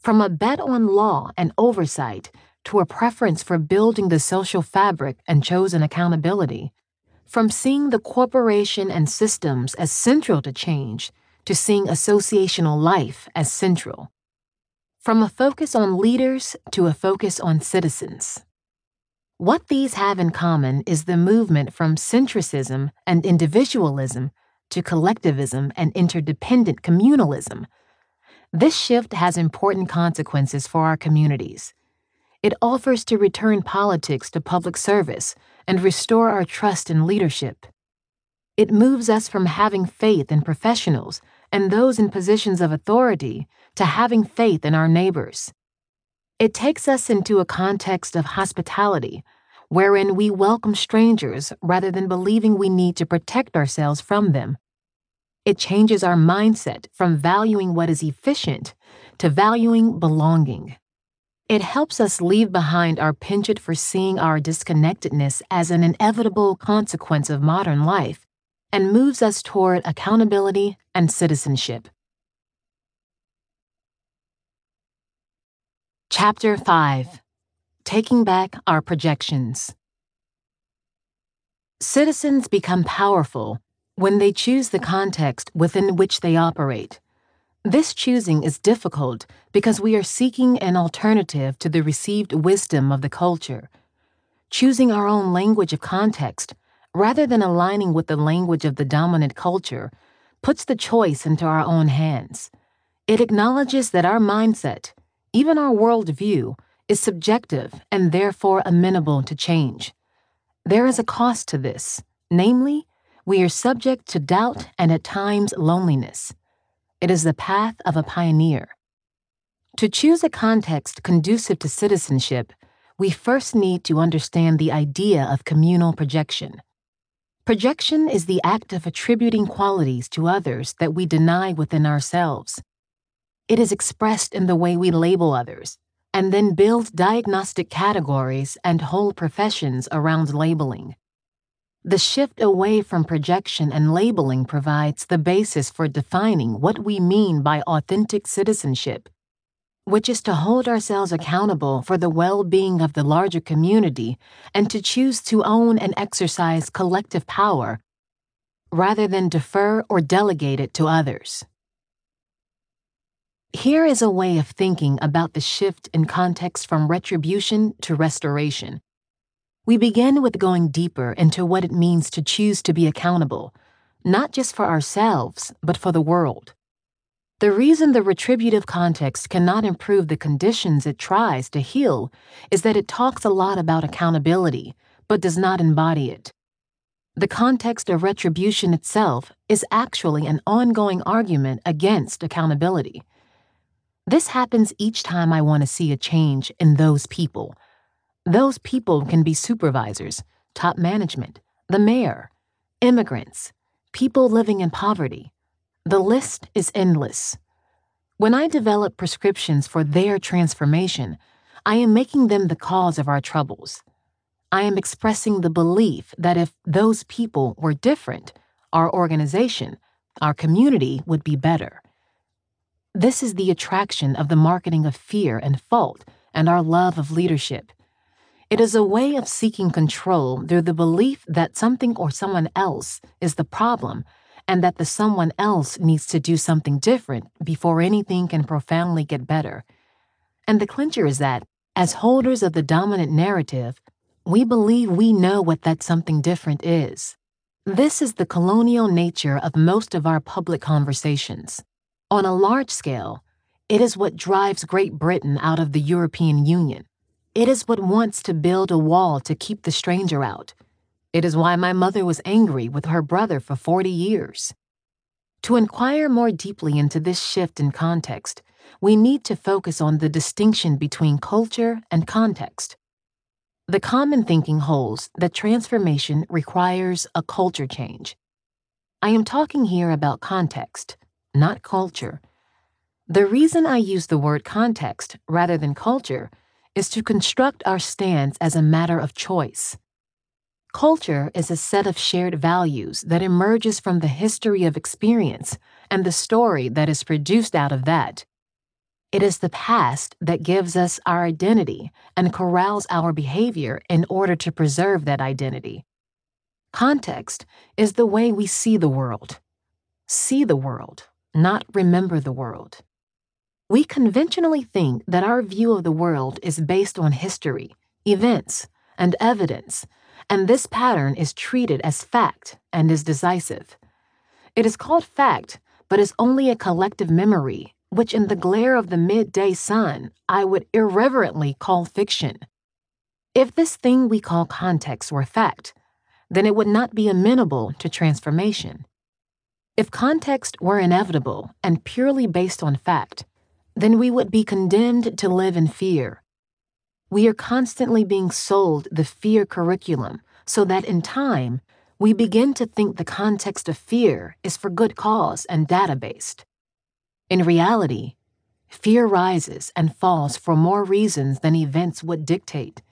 From a bet on law and oversight to a preference for building the social fabric and chosen accountability, from seeing the corporation and systems as central to change to seeing associational life as central. From a focus on leaders to a focus on citizens. What these have in common is the movement from centricism and individualism to collectivism and interdependent communalism. This shift has important consequences for our communities. It offers to return politics to public service and restore our trust in leadership. It moves us from having faith in professionals and those in positions of authority to having faith in our neighbors. It takes us into a context of hospitality, wherein we welcome strangers rather than believing we need to protect ourselves from them. It changes our mindset from valuing what is efficient to valuing belonging. It helps us leave behind our penchant for seeing our disconnectedness as an inevitable consequence of modern life and moves us toward accountability and citizenship. Chapter 5 Taking Back Our Projections Citizens become powerful when they choose the context within which they operate. This choosing is difficult because we are seeking an alternative to the received wisdom of the culture. Choosing our own language of context, rather than aligning with the language of the dominant culture, puts the choice into our own hands. It acknowledges that our mindset, even our worldview, is subjective and therefore amenable to change. There is a cost to this, namely, we are subject to doubt and at times loneliness. It is the path of a pioneer. To choose a context conducive to citizenship, we first need to understand the idea of communal projection. Projection is the act of attributing qualities to others that we deny within ourselves. It is expressed in the way we label others, and then build diagnostic categories and whole professions around labeling. The shift away from projection and labeling provides the basis for defining what we mean by authentic citizenship, which is to hold ourselves accountable for the well being of the larger community and to choose to own and exercise collective power rather than defer or delegate it to others. Here is a way of thinking about the shift in context from retribution to restoration. We begin with going deeper into what it means to choose to be accountable, not just for ourselves, but for the world. The reason the retributive context cannot improve the conditions it tries to heal is that it talks a lot about accountability, but does not embody it. The context of retribution itself is actually an ongoing argument against accountability. This happens each time I want to see a change in those people. Those people can be supervisors, top management, the mayor, immigrants, people living in poverty. The list is endless. When I develop prescriptions for their transformation, I am making them the cause of our troubles. I am expressing the belief that if those people were different, our organization, our community would be better. This is the attraction of the marketing of fear and fault and our love of leadership. It is a way of seeking control through the belief that something or someone else is the problem and that the someone else needs to do something different before anything can profoundly get better. And the clincher is that, as holders of the dominant narrative, we believe we know what that something different is. This is the colonial nature of most of our public conversations. On a large scale, it is what drives Great Britain out of the European Union. It is what wants to build a wall to keep the stranger out. It is why my mother was angry with her brother for 40 years. To inquire more deeply into this shift in context, we need to focus on the distinction between culture and context. The common thinking holds that transformation requires a culture change. I am talking here about context, not culture. The reason I use the word context rather than culture is to construct our stance as a matter of choice. Culture is a set of shared values that emerges from the history of experience and the story that is produced out of that. It is the past that gives us our identity and corrals our behavior in order to preserve that identity. Context is the way we see the world. See the world, not remember the world. We conventionally think that our view of the world is based on history, events, and evidence, and this pattern is treated as fact and is decisive. It is called fact, but is only a collective memory, which in the glare of the midday sun I would irreverently call fiction. If this thing we call context were fact, then it would not be amenable to transformation. If context were inevitable and purely based on fact, then we would be condemned to live in fear. We are constantly being sold the fear curriculum so that in time, we begin to think the context of fear is for good cause and data based. In reality, fear rises and falls for more reasons than events would dictate.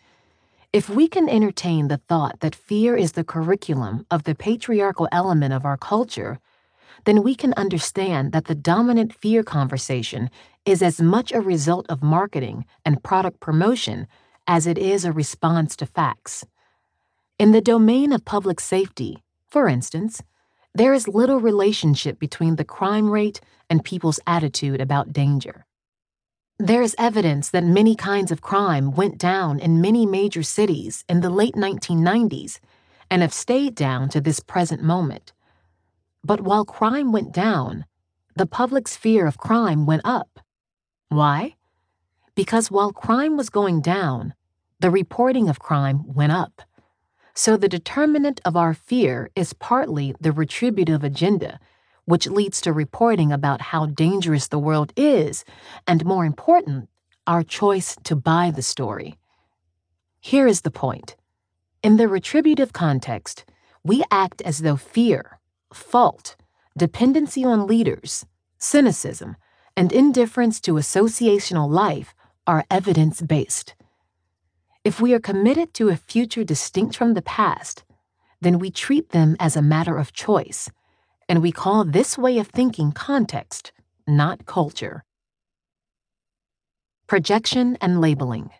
If we can entertain the thought that fear is the curriculum of the patriarchal element of our culture, then we can understand that the dominant fear conversation is as much a result of marketing and product promotion as it is a response to facts. In the domain of public safety, for instance, there is little relationship between the crime rate and people's attitude about danger. There is evidence that many kinds of crime went down in many major cities in the late 1990s and have stayed down to this present moment. But while crime went down, the public's fear of crime went up. Why? Because while crime was going down, the reporting of crime went up. So the determinant of our fear is partly the retributive agenda, which leads to reporting about how dangerous the world is, and more important, our choice to buy the story. Here is the point. In the retributive context, we act as though fear, fault, dependency on leaders, cynicism, and indifference to associational life are evidence based. If we are committed to a future distinct from the past, then we treat them as a matter of choice, and we call this way of thinking context, not culture. Projection and labeling.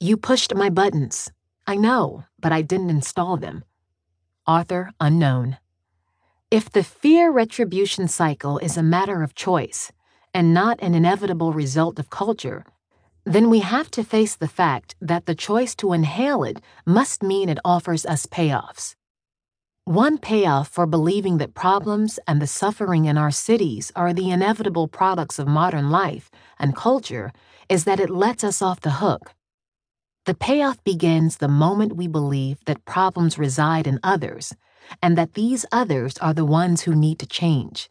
You pushed my buttons. I know, but I didn't install them. Author unknown. If the fear retribution cycle is a matter of choice and not an inevitable result of culture, then we have to face the fact that the choice to inhale it must mean it offers us payoffs. One payoff for believing that problems and the suffering in our cities are the inevitable products of modern life and culture is that it lets us off the hook. The payoff begins the moment we believe that problems reside in others and that these others are the ones who need to change.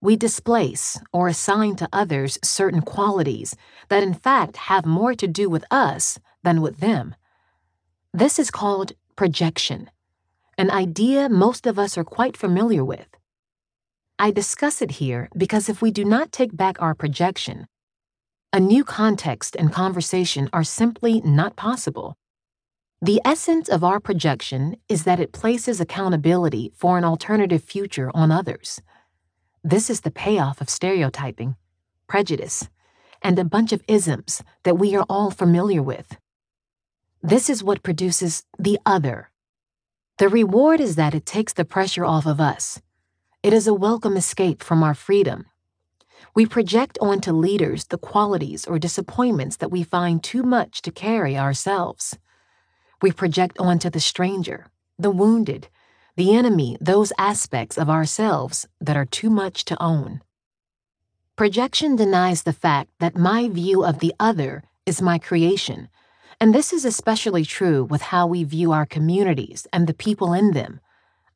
We displace or assign to others certain qualities that in fact have more to do with us than with them. This is called projection, an idea most of us are quite familiar with. I discuss it here because if we do not take back our projection, a new context and conversation are simply not possible. The essence of our projection is that it places accountability for an alternative future on others. This is the payoff of stereotyping, prejudice, and a bunch of isms that we are all familiar with. This is what produces the other. The reward is that it takes the pressure off of us. It is a welcome escape from our freedom. We project onto leaders the qualities or disappointments that we find too much to carry ourselves. We project onto the stranger, the wounded, the enemy, those aspects of ourselves that are too much to own. Projection denies the fact that my view of the other is my creation, and this is especially true with how we view our communities and the people in them.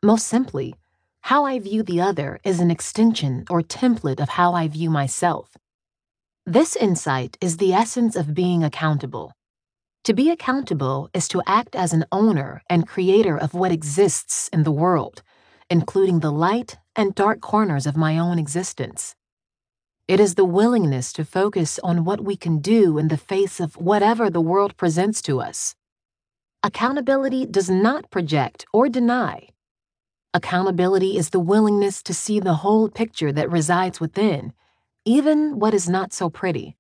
Most simply, how I view the other is an extension or template of how I view myself. This insight is the essence of being accountable. To be accountable is to act as an owner and creator of what exists in the world, including the light and dark corners of my own existence. It is the willingness to focus on what we can do in the face of whatever the world presents to us. Accountability does not project or deny. Accountability is the willingness to see the whole picture that resides within, even what is not so pretty.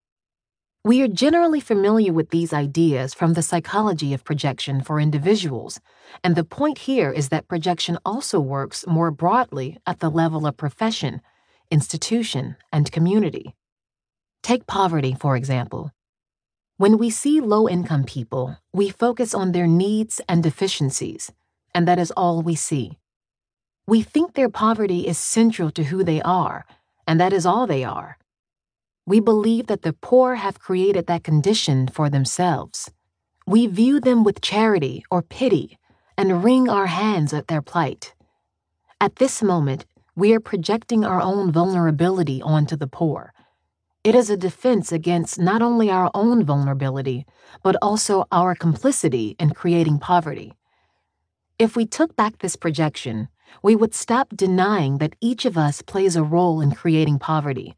We are generally familiar with these ideas from the psychology of projection for individuals, and the point here is that projection also works more broadly at the level of profession, institution, and community. Take poverty, for example. When we see low income people, we focus on their needs and deficiencies, and that is all we see. We think their poverty is central to who they are, and that is all they are. We believe that the poor have created that condition for themselves. We view them with charity or pity and wring our hands at their plight. At this moment, we are projecting our own vulnerability onto the poor. It is a defense against not only our own vulnerability, but also our complicity in creating poverty. If we took back this projection, we would stop denying that each of us plays a role in creating poverty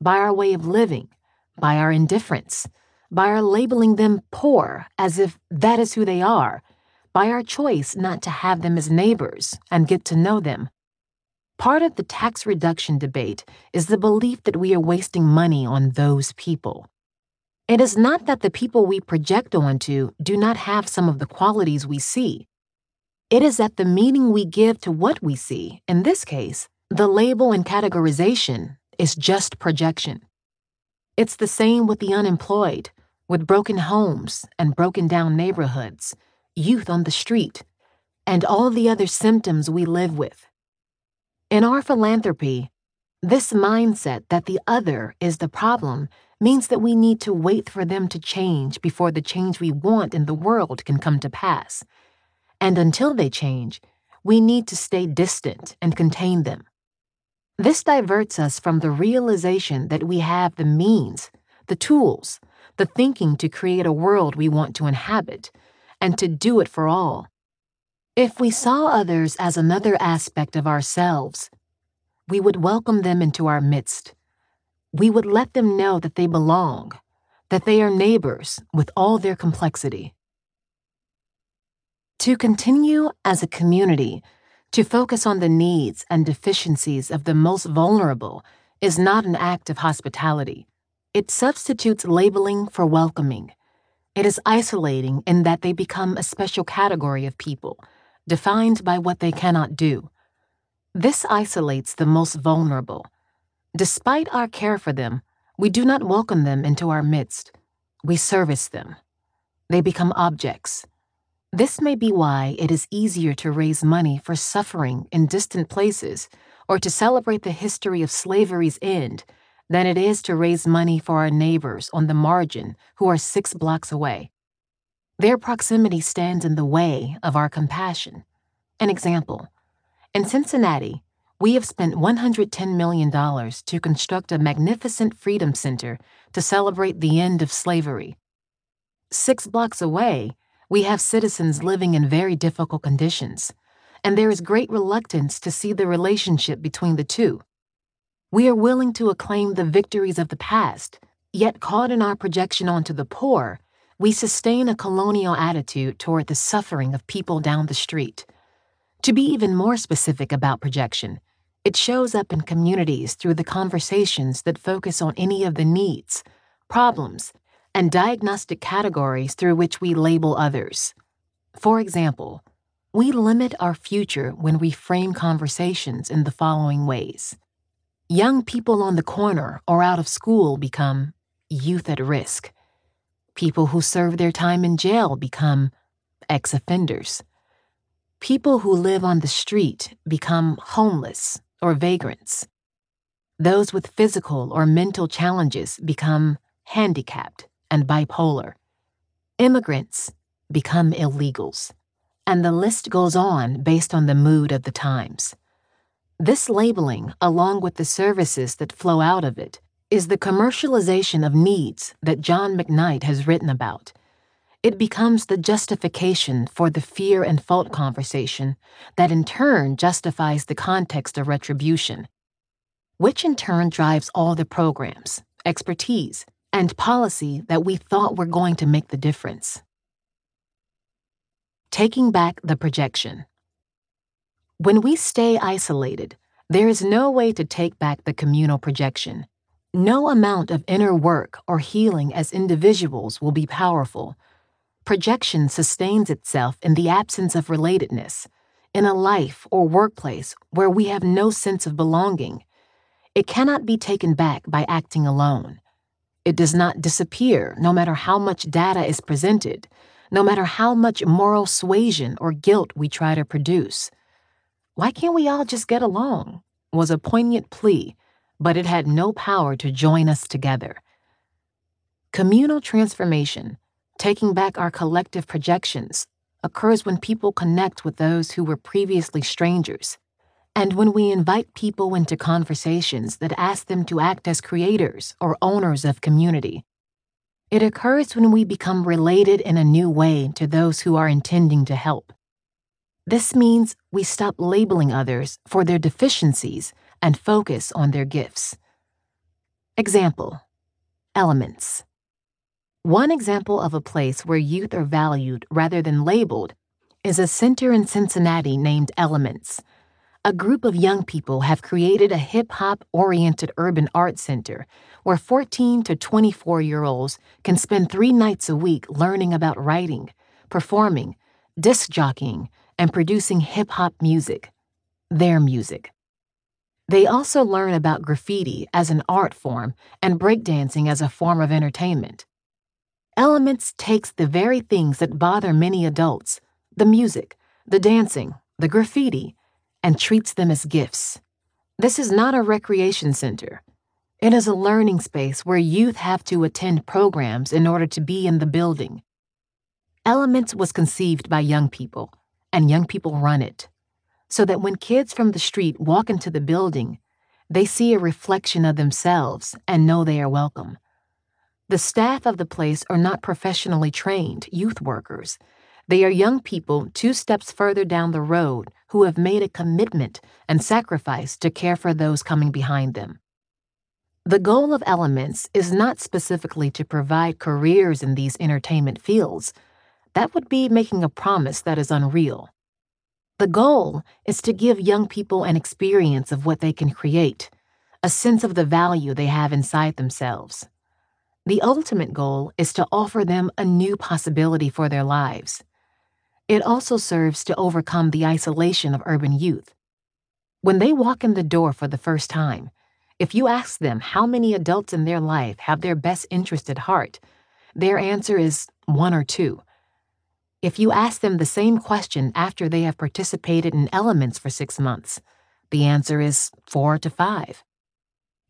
by our way of living, by our indifference, by our labeling them poor as if that is who they are, by our choice not to have them as neighbors and get to know them. Part of the tax reduction debate is the belief that we are wasting money on those people. It is not that the people we project onto do not have some of the qualities we see. It is that the meaning we give to what we see, in this case, the label and categorization, is just projection. It's the same with the unemployed, with broken homes and broken down neighborhoods, youth on the street, and all the other symptoms we live with. In our philanthropy, this mindset that the other is the problem means that we need to wait for them to change before the change we want in the world can come to pass. And until they change, we need to stay distant and contain them. This diverts us from the realization that we have the means, the tools, the thinking to create a world we want to inhabit, and to do it for all. If we saw others as another aspect of ourselves, we would welcome them into our midst. We would let them know that they belong, that they are neighbors with all their complexity. To continue as a community, to focus on the needs and deficiencies of the most vulnerable is not an act of hospitality. It substitutes labeling for welcoming. It is isolating in that they become a special category of people, defined by what they cannot do. This isolates the most vulnerable. Despite our care for them, we do not welcome them into our midst. We service them. They become objects this may be why it is easier to raise money for suffering in distant places or to celebrate the history of slavery's end than it is to raise money for our neighbors on the margin who are six blocks away. Their proximity stands in the way of our compassion. An example In Cincinnati, we have spent $110 million to construct a magnificent freedom center to celebrate the end of slavery. Six blocks away, we have citizens living in very difficult conditions, and there is great reluctance to see the relationship between the two. We are willing to acclaim the victories of the past, yet caught in our projection onto the poor, we sustain a colonial attitude toward the suffering of people down the street. To be even more specific about projection, it shows up in communities through the conversations that focus on any of the needs, problems, and diagnostic categories through which we label others. For example, we limit our future when we frame conversations in the following ways. Young people on the corner or out of school become youth at risk. People who serve their time in jail become ex offenders. People who live on the street become homeless or vagrants. Those with physical or mental challenges become handicapped and bipolar. Immigrants become illegals. And the list goes on based on the mood of the times. This labeling, along with the services that flow out of it, is the commercialization of needs that John McKnight has written about. It becomes the justification for the fear and fault conversation that in turn justifies the context of retribution, which in turn drives all the programs, expertise, and policy that we thought were going to make the difference. Taking back the projection. When we stay isolated, there is no way to take back the communal projection. No amount of inner work or healing as individuals will be powerful. Projection sustains itself in the absence of relatedness, in a life or workplace where we have no sense of belonging. It cannot be taken back by acting alone. It does not disappear no matter how much data is presented, no matter how much moral suasion or guilt we try to produce. Why can't we all just get along? was a poignant plea, but it had no power to join us together. Communal transformation, taking back our collective projections, occurs when people connect with those who were previously strangers, and when we invite people into conversations that ask them to act as creators or owners of community. It occurs when we become related in a new way to those who are intending to help. This means we stop labeling others for their deficiencies and focus on their gifts. Example Elements. One example of a place where youth are valued rather than labeled is a center in Cincinnati named Elements. A group of young people have created a hip hop oriented urban art center where 14 to 24 year olds can spend three nights a week learning about writing, performing, disc jockeying, and producing hip hop music, their music. They also learn about graffiti as an art form and breakdancing as a form of entertainment. Elements takes the very things that bother many adults the music, the dancing, the graffiti and treats them as gifts. This is not a recreation center. It is a learning space where youth have to attend programs in order to be in the building. Elements was conceived by young people and young people run it, so that when kids from the street walk into the building, they see a reflection of themselves and know they are welcome. The staff of the place are not professionally trained youth workers. They are young people two steps further down the road who have made a commitment and sacrifice to care for those coming behind them. The goal of Elements is not specifically to provide careers in these entertainment fields that would be making a promise that is unreal. The goal is to give young people an experience of what they can create, a sense of the value they have inside themselves. The ultimate goal is to offer them a new possibility for their lives. It also serves to overcome the isolation of urban youth. When they walk in the door for the first time, if you ask them how many adults in their life have their best interest at heart, their answer is one or two. If you ask them the same question after they have participated in elements for six months, the answer is four to five.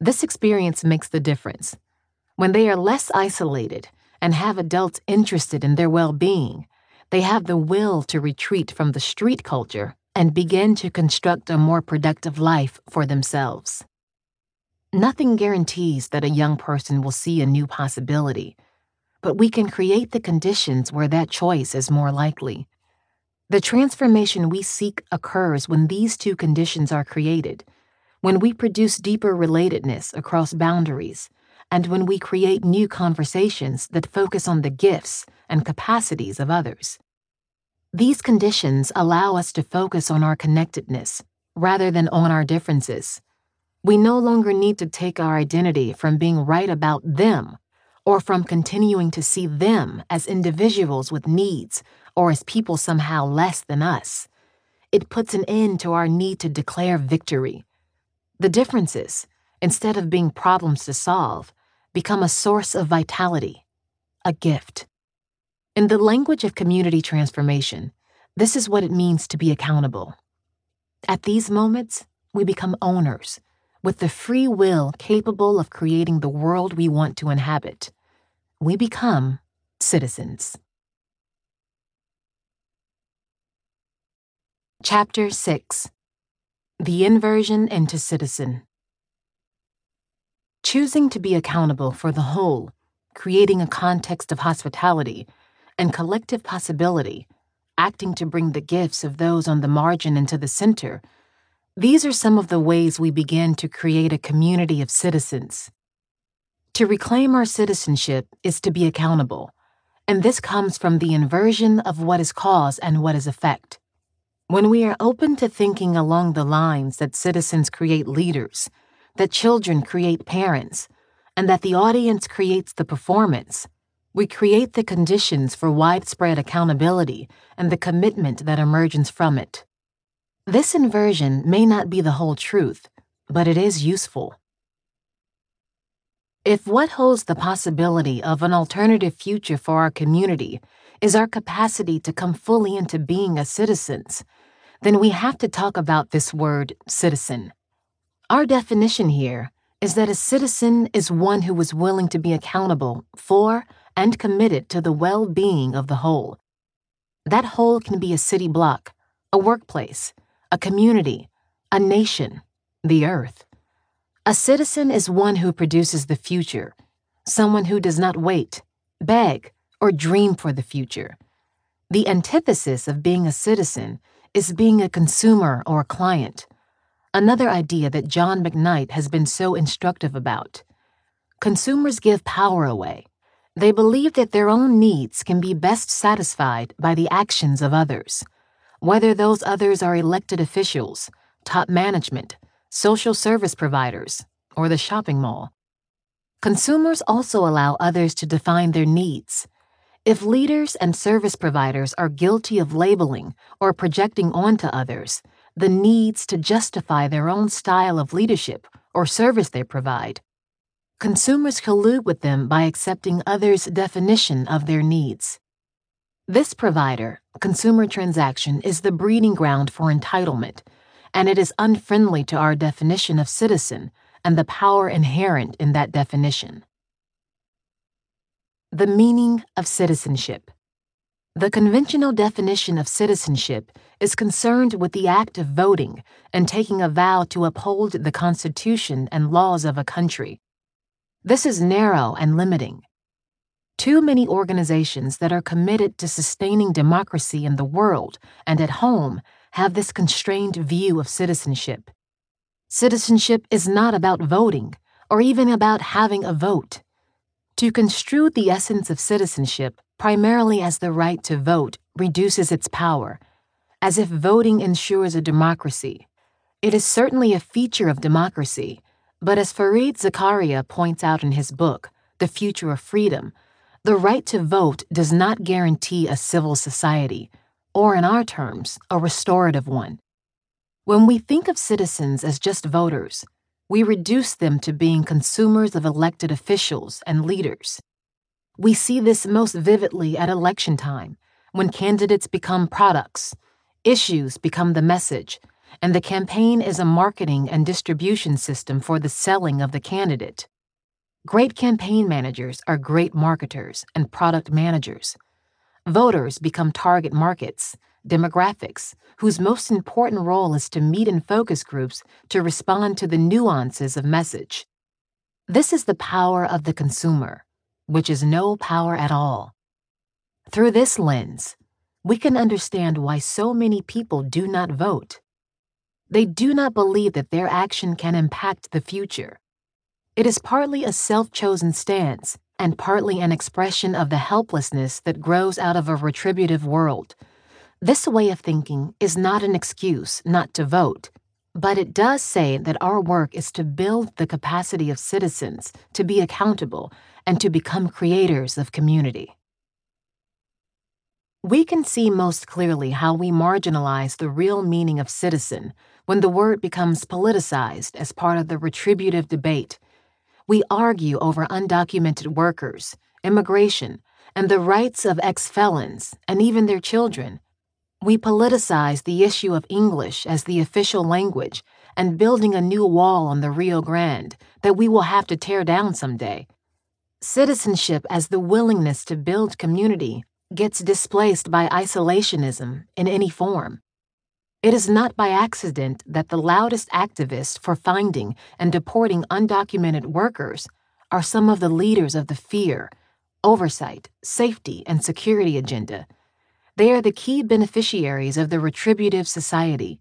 This experience makes the difference. When they are less isolated and have adults interested in their well being, they have the will to retreat from the street culture and begin to construct a more productive life for themselves. Nothing guarantees that a young person will see a new possibility but we can create the conditions where that choice is more likely. The transformation we seek occurs when these two conditions are created, when we produce deeper relatedness across boundaries, and when we create new conversations that focus on the gifts and capacities of others. These conditions allow us to focus on our connectedness rather than on our differences. We no longer need to take our identity from being right about them or from continuing to see them as individuals with needs or as people somehow less than us. It puts an end to our need to declare victory. The differences, instead of being problems to solve, become a source of vitality, a gift. In the language of community transformation, this is what it means to be accountable. At these moments, we become owners, with the free will capable of creating the world we want to inhabit we become citizens. Chapter 6 The Inversion into Citizen Choosing to be accountable for the whole, creating a context of hospitality and collective possibility, acting to bring the gifts of those on the margin into the center, these are some of the ways we begin to create a community of citizens. To reclaim our citizenship is to be accountable, and this comes from the inversion of what is cause and what is effect. When we are open to thinking along the lines that citizens create leaders, that children create parents, and that the audience creates the performance, we create the conditions for widespread accountability and the commitment that emerges from it. This inversion may not be the whole truth, but it is useful. If what holds the possibility of an alternative future for our community is our capacity to come fully into being as citizens, then we have to talk about this word citizen. Our definition here is that a citizen is one who is willing to be accountable for and committed to the well being of the whole. That whole can be a city block, a workplace, a community, a nation, the earth. A citizen is one who produces the future, someone who does not wait, beg, or dream for the future. The antithesis of being a citizen is being a consumer or a client, another idea that John McKnight has been so instructive about. Consumers give power away. They believe that their own needs can be best satisfied by the actions of others, whether those others are elected officials, top management, social service providers, or the shopping mall. Consumers also allow others to define their needs if leaders and service providers are guilty of labeling or projecting onto others the needs to justify their own style of leadership or service they provide, consumers collude with them by accepting others' definition of their needs. This provider, consumer transaction, is the breeding ground for entitlement, and it is unfriendly to our definition of citizen and the power inherent in that definition. The meaning of citizenship. The conventional definition of citizenship is concerned with the act of voting and taking a vow to uphold the Constitution and laws of a country. This is narrow and limiting. Too many organizations that are committed to sustaining democracy in the world and at home have this constrained view of citizenship. Citizenship is not about voting or even about having a vote. To construe the essence of citizenship primarily as the right to vote reduces its power, as if voting ensures a democracy. It is certainly a feature of democracy, but as Fareed Zakaria points out in his book, The Future of Freedom, the right to vote does not guarantee a civil society, or in our terms, a restorative one. When we think of citizens as just voters, we reduce them to being consumers of elected officials and leaders. We see this most vividly at election time, when candidates become products, issues become the message, and the campaign is a marketing and distribution system for the selling of the candidate. Great campaign managers are great marketers and product managers. Voters become target markets, demographics, whose most important role is to meet in focus groups to respond to the nuances of message. This is the power of the consumer, which is no power at all. Through this lens, we can understand why so many people do not vote. They do not believe that their action can impact the future. It is partly a self chosen stance and partly an expression of the helplessness that grows out of a retributive world this way of thinking is not an excuse not to vote, but it does say that our work is to build the capacity of citizens to be accountable and to become creators of community. We can see most clearly how we marginalize the real meaning of citizen when the word becomes politicized as part of the retributive debate. We argue over undocumented workers, immigration, and the rights of ex felons and even their children we politicize the issue of English as the official language and building a new wall on the Rio Grande that we will have to tear down someday. Citizenship as the willingness to build community gets displaced by isolationism in any form. It is not by accident that the loudest activists for finding and deporting undocumented workers are some of the leaders of the fear, oversight, safety, and security agenda they are the key beneficiaries of the retributive society.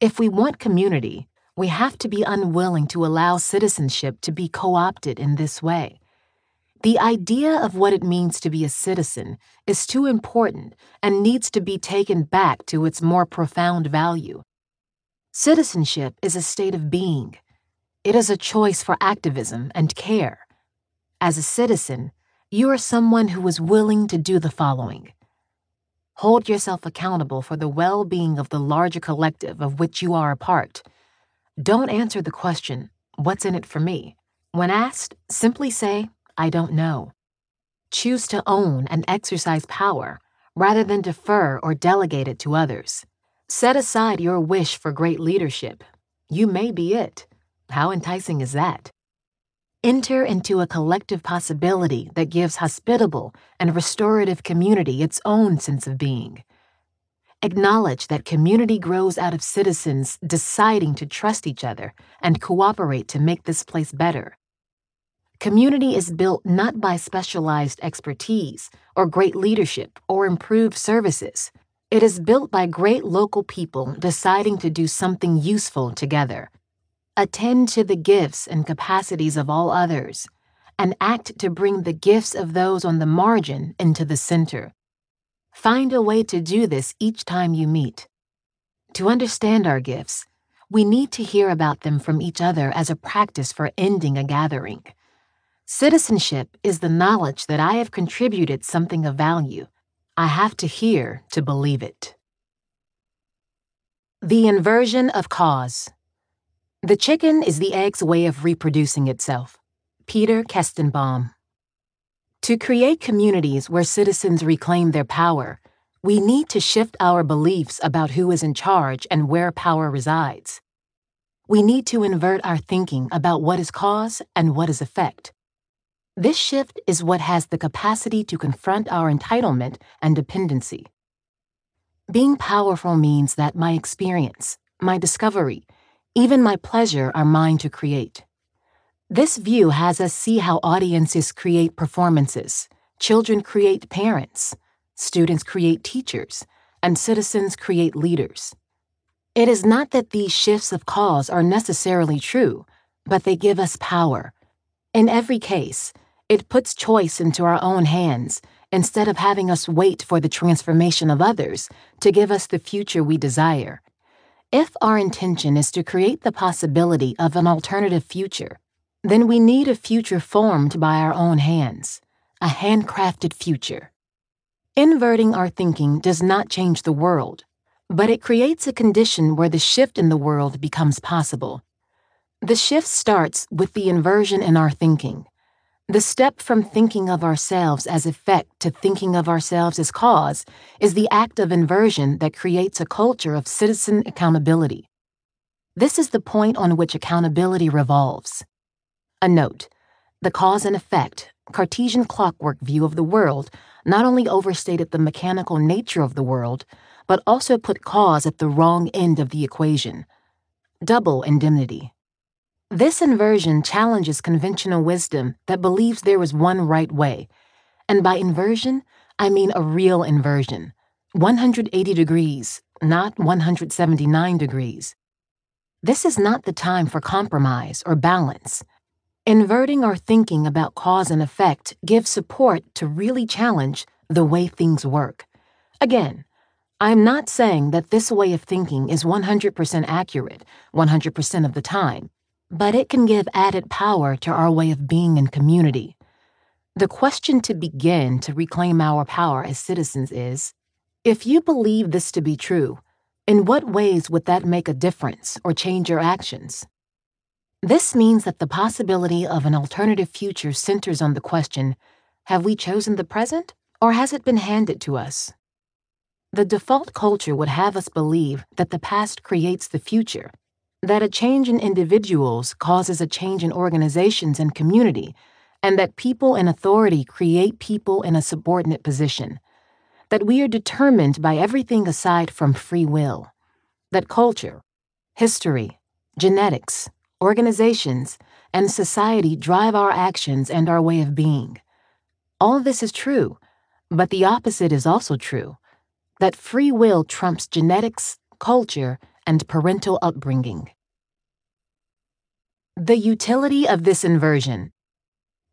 If we want community, we have to be unwilling to allow citizenship to be co opted in this way. The idea of what it means to be a citizen is too important and needs to be taken back to its more profound value. Citizenship is a state of being. It is a choice for activism and care. As a citizen, you are someone who is willing to do the following hold yourself accountable for the well being of the larger collective of which you are a part. Don't answer the question, What's in it for me? When asked, simply say, I don't know. Choose to own and exercise power rather than defer or delegate it to others. Set aside your wish for great leadership. You may be it. How enticing is that? Enter into a collective possibility that gives hospitable and restorative community its own sense of being. Acknowledge that community grows out of citizens deciding to trust each other and cooperate to make this place better. Community is built not by specialized expertise or great leadership or improved services. It is built by great local people deciding to do something useful together attend to the gifts and capacities of all others, and act to bring the gifts of those on the margin into the center. Find a way to do this each time you meet. To understand our gifts, we need to hear about them from each other as a practice for ending a gathering. Citizenship is the knowledge that I have contributed something of value. I have to hear to believe it. The inversion of cause. The chicken is the egg's way of reproducing itself. Peter Koestenbaum. To create communities where citizens reclaim their power, we need to shift our beliefs about who is in charge and where power resides. We need to invert our thinking about what is cause and what is effect. This shift is what has the capacity to confront our entitlement and dependency. Being powerful means that my experience, my discovery, even my pleasure are mine to create. This view has us see how audiences create performances, children create parents, students create teachers, and citizens create leaders. It is not that these shifts of cause are necessarily true, but they give us power. In every case, it puts choice into our own hands instead of having us wait for the transformation of others to give us the future we desire. If our intention is to create the possibility of an alternative future, then we need a future formed by our own hands, a handcrafted future. Inverting our thinking does not change the world, but it creates a condition where the shift in the world becomes possible. The shift starts with the inversion in our thinking. The step from thinking of ourselves as effect to thinking of ourselves as cause is the act of inversion that creates a culture of citizen accountability. This is the point on which accountability revolves. A note the cause and effect, Cartesian clockwork view of the world not only overstated the mechanical nature of the world, but also put cause at the wrong end of the equation. Double indemnity. This inversion challenges conventional wisdom that believes there is one right way. And by inversion, I mean a real inversion 180 degrees, not 179 degrees. This is not the time for compromise or balance. Inverting our thinking about cause and effect gives support to really challenge the way things work. Again, I'm not saying that this way of thinking is 100% accurate 100% of the time but it can give added power to our way of being in community. The question to begin to reclaim our power as citizens is if you believe this to be true, in what ways would that make a difference or change your actions? This means that the possibility of an alternative future centers on the question have we chosen the present or has it been handed to us? The default culture would have us believe that the past creates the future that a change in individuals causes a change in organizations and community, and that people in authority create people in a subordinate position, that we are determined by everything aside from free will, that culture, history, genetics, organizations, and society drive our actions and our way of being. All this is true, but the opposite is also true. That free will trumps genetics, culture, and parental upbringing. The utility of this inversion.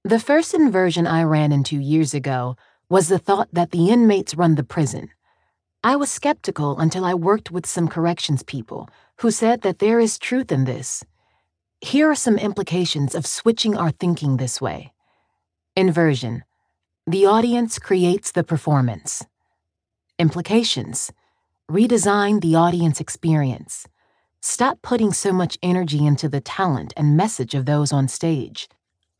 The first inversion I ran into years ago was the thought that the inmates run the prison. I was skeptical until I worked with some corrections people who said that there is truth in this. Here are some implications of switching our thinking this way. Inversion. The audience creates the performance. Implications. Redesign the audience experience. Stop putting so much energy into the talent and message of those on stage.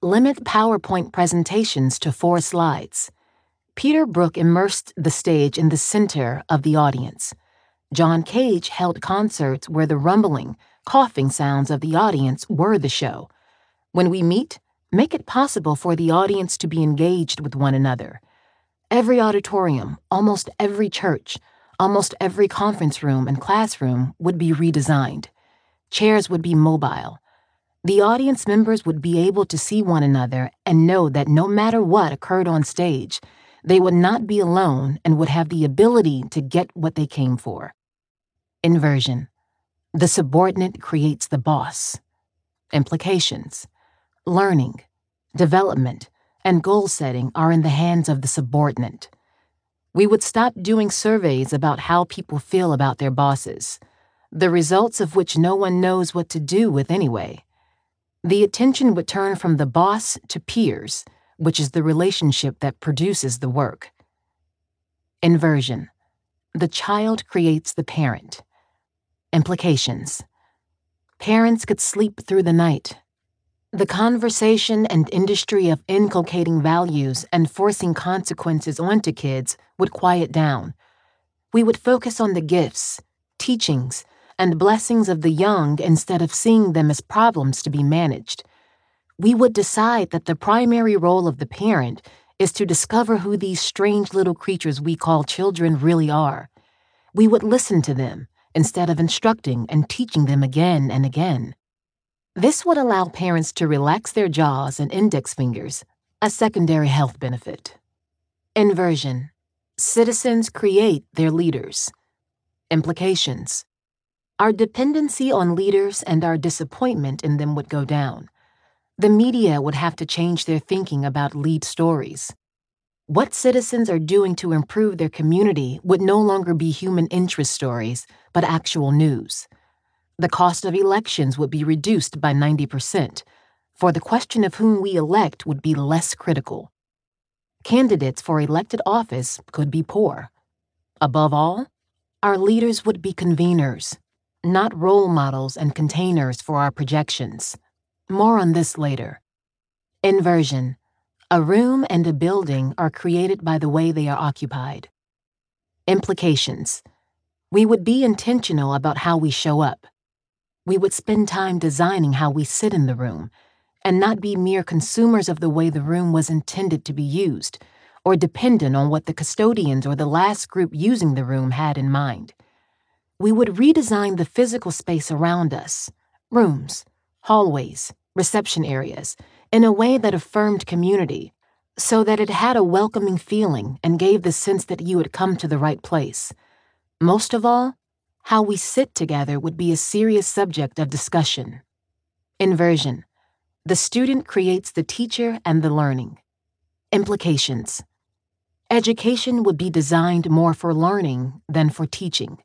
Limit PowerPoint presentations to four slides. Peter Brook immersed the stage in the center of the audience. John Cage held concerts where the rumbling, coughing sounds of the audience were the show. When we meet, make it possible for the audience to be engaged with one another. Every auditorium, almost every church, almost every conference room and classroom would be redesigned. Chairs would be mobile. The audience members would be able to see one another and know that no matter what occurred on stage, they would not be alone and would have the ability to get what they came for. Inversion. The subordinate creates the boss. Implications. Learning, development, and goal setting are in the hands of the subordinate. We would stop doing surveys about how people feel about their bosses, the results of which no one knows what to do with anyway. The attention would turn from the boss to peers, which is the relationship that produces the work. Inversion. The child creates the parent. Implications. Parents could sleep through the night, the conversation and industry of inculcating values and forcing consequences onto kids would quiet down. We would focus on the gifts, teachings, and blessings of the young instead of seeing them as problems to be managed. We would decide that the primary role of the parent is to discover who these strange little creatures we call children really are. We would listen to them instead of instructing and teaching them again and again. This would allow parents to relax their jaws and index fingers, a secondary health benefit. Inversion. Citizens create their leaders. Implications. Our dependency on leaders and our disappointment in them would go down. The media would have to change their thinking about lead stories. What citizens are doing to improve their community would no longer be human interest stories, but actual news the cost of elections would be reduced by 90%, for the question of whom we elect would be less critical. Candidates for elected office could be poor. Above all, our leaders would be conveners, not role models and containers for our projections. More on this later. Inversion. A room and a building are created by the way they are occupied. Implications. We would be intentional about how we show up we would spend time designing how we sit in the room and not be mere consumers of the way the room was intended to be used or dependent on what the custodians or the last group using the room had in mind. We would redesign the physical space around us rooms, hallways, reception areas in a way that affirmed community so that it had a welcoming feeling and gave the sense that you had come to the right place. Most of all, how we sit together would be a serious subject of discussion. Inversion. The student creates the teacher and the learning. Implications. Education would be designed more for learning than for teaching.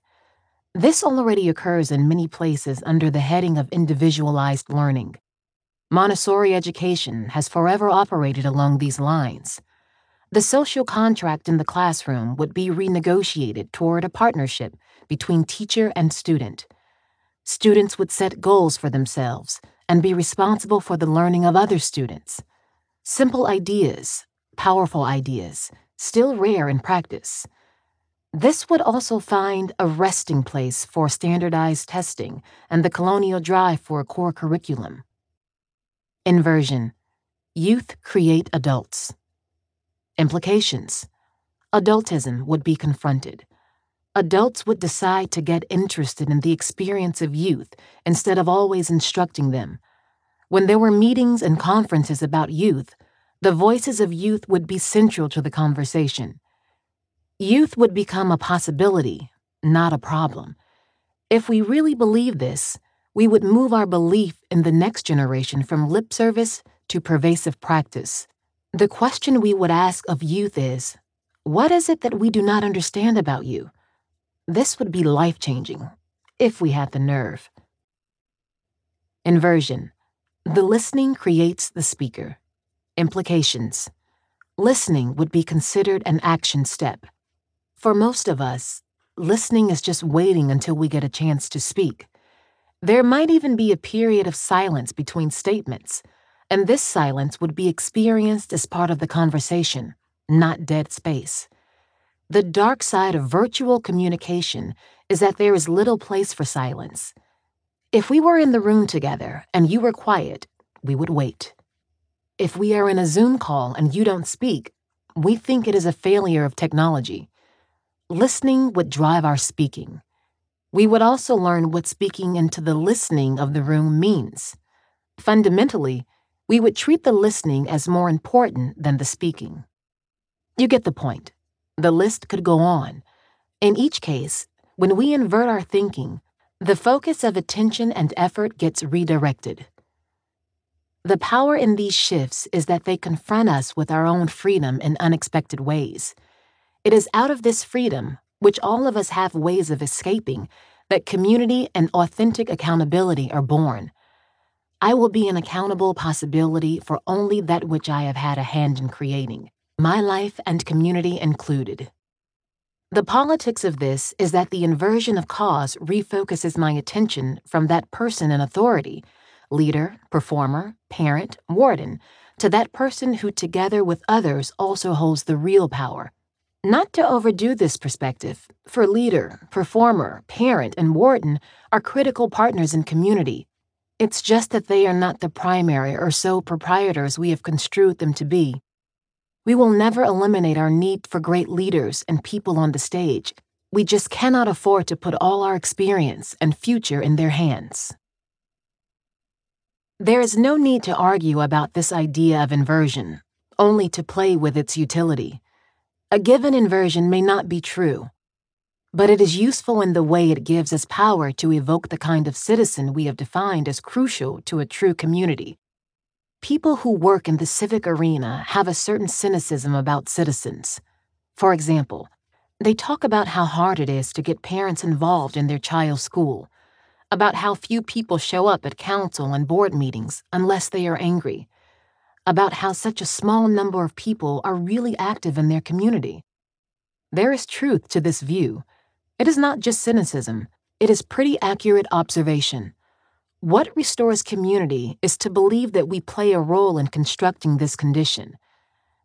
This already occurs in many places under the heading of individualized learning. Montessori education has forever operated along these lines. The social contract in the classroom would be renegotiated toward a partnership between teacher and student. Students would set goals for themselves and be responsible for the learning of other students. Simple ideas, powerful ideas, still rare in practice. This would also find a resting place for standardized testing and the colonial drive for a core curriculum. Inversion Youth create adults. Implications Adultism would be confronted adults would decide to get interested in the experience of youth instead of always instructing them. When there were meetings and conferences about youth, the voices of youth would be central to the conversation. Youth would become a possibility, not a problem. If we really believe this, we would move our belief in the next generation from lip service to pervasive practice The question we would ask of youth is What is it that we do not understand about you? This would be life changing, if we had the nerve. Inversion The listening creates the speaker. Implications Listening would be considered an action step. For most of us, listening is just waiting until we get a chance to speak. There might even be a period of silence between statements, and this silence would be experienced as part of the conversation, not dead space. The dark side of virtual communication is that there is little place for silence. If we were in the room together and you were quiet, we would wait. If we are in a Zoom call and you don't speak, we think it is a failure of technology. Listening would drive our speaking. We would also learn what speaking into the listening of the room means. Fundamentally, we would treat the listening as more important than the speaking. You get the point. The list could go on. In each case, when we invert our thinking, the focus of attention and effort gets redirected. The power in these shifts is that they confront us with our own freedom in unexpected ways. It is out of this freedom which all of us have ways of escaping, that community and authentic accountability are born. I will be an accountable possibility for only that which I have had a hand in creating, my life and community included. The politics of this is that the inversion of cause refocuses my attention from that person in authority, leader, performer, parent, warden, to that person who, together with others, also holds the real power not to overdo this perspective, for leader, performer, parent, and warden are critical partners in community. It's just that they are not the primary or sole proprietors we have construed them to be. We will never eliminate our need for great leaders and people on the stage. We just cannot afford to put all our experience and future in their hands. There is no need to argue about this idea of inversion, only to play with its utility. A given inversion may not be true, but it is useful in the way it gives us power to evoke the kind of citizen we have defined as crucial to a true community. People who work in the civic arena have a certain cynicism about citizens. For example, they talk about how hard it is to get parents involved in their child's school, about how few people show up at council and board meetings unless they are angry, about how such a small number of people are really active in their community. There is truth to this view. It is not just cynicism, it is pretty accurate observation. What restores community is to believe that we play a role in constructing this condition.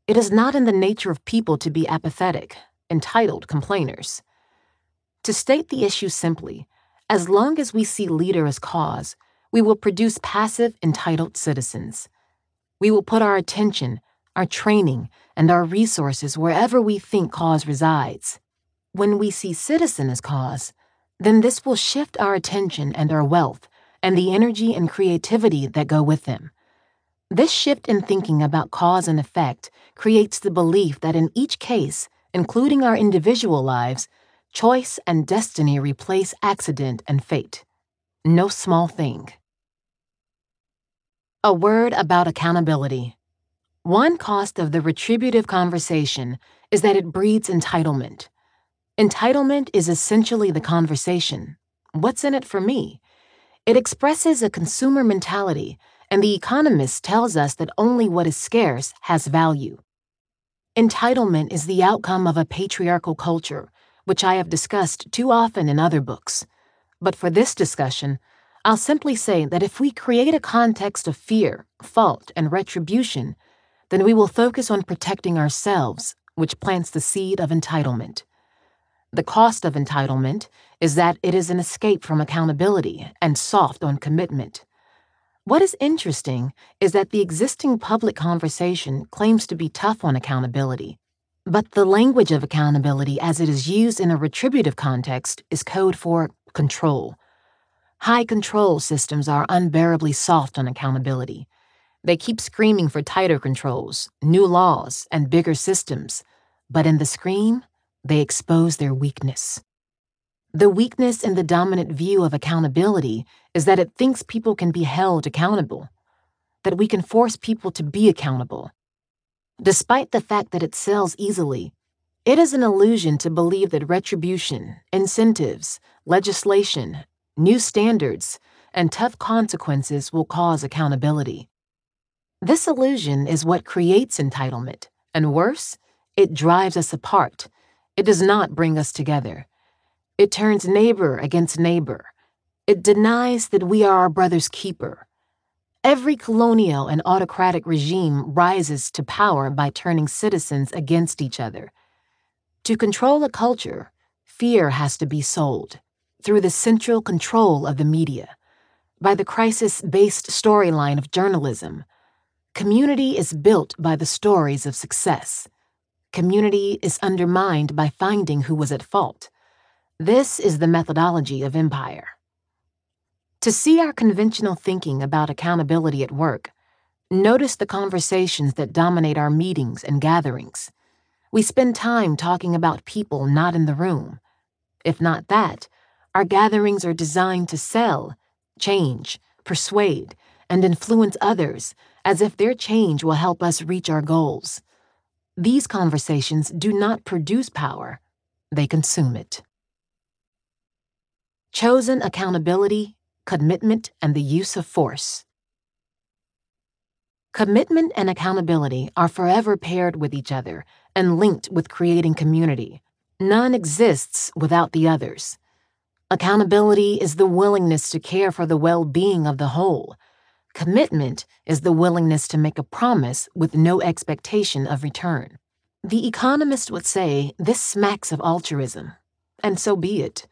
It is not in the nature of people to be apathetic, entitled complainers. To state the issue simply, as long as we see leader as cause, we will produce passive, entitled citizens. We will put our attention, our training, and our resources wherever we think cause resides. When we see citizen as cause, then this will shift our attention and our wealth and the energy and creativity that go with them. This shift in thinking about cause and effect creates the belief that in each case, including our individual lives, choice and destiny replace accident and fate. No small thing. A word about accountability. One cost of the retributive conversation is that it breeds entitlement. Entitlement is essentially the conversation. What's in it for me? It expresses a consumer mentality, and the economist tells us that only what is scarce has value. Entitlement is the outcome of a patriarchal culture, which I have discussed too often in other books. But for this discussion, I'll simply say that if we create a context of fear, fault, and retribution, then we will focus on protecting ourselves, which plants the seed of entitlement. The cost of entitlement is that it is an escape from accountability and soft on commitment. What is interesting is that the existing public conversation claims to be tough on accountability, but the language of accountability as it is used in a retributive context is code for control High control systems are unbearably soft on accountability. They keep screaming for tighter controls, new laws, and bigger systems, but in the scream, they expose their weakness. The weakness in the dominant view of accountability is that it thinks people can be held accountable, that we can force people to be accountable. Despite the fact that it sells easily, it is an illusion to believe that retribution, incentives, legislation, new standards, and tough consequences will cause accountability. This illusion is what creates entitlement, and worse, it drives us apart. It does not bring us together. It turns neighbor against neighbor. It denies that we are our brother's keeper. Every colonial and autocratic regime rises to power by turning citizens against each other. To control a culture, fear has to be sold through the central control of the media, by the crisis based storyline of journalism Community is built by the stories of success. Community is undermined by finding who was at fault. This is the methodology of empire. To see our conventional thinking about accountability at work, notice the conversations that dominate our meetings and gatherings. We spend time talking about people not in the room. If not that, our gatherings are designed to sell, change, persuade, and influence others as if their change will help us reach our goals. These conversations do not produce power, they consume it. Chosen accountability, commitment, and the use of force. Commitment and accountability are forever paired with each other and linked with creating community. None exists without the others. Accountability is the willingness to care for the well being of the whole Commitment is the willingness to make a promise with no expectation of return. The economist would say this smacks of altruism, and so be it.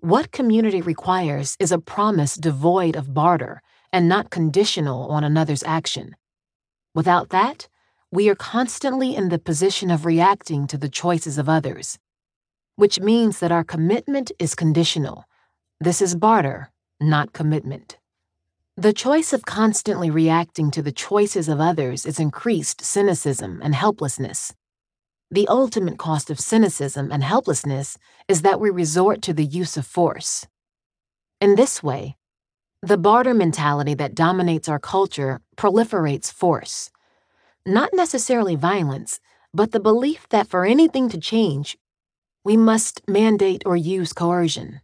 What community requires is a promise devoid of barter and not conditional on another's action. Without that, we are constantly in the position of reacting to the choices of others, which means that our commitment is conditional. This is barter, not commitment. The choice of constantly reacting to the choices of others is increased cynicism and helplessness. The ultimate cost of cynicism and helplessness is that we resort to the use of force. In this way, the barter mentality that dominates our culture proliferates force. Not necessarily violence, but the belief that for anything to change, we must mandate or use coercion.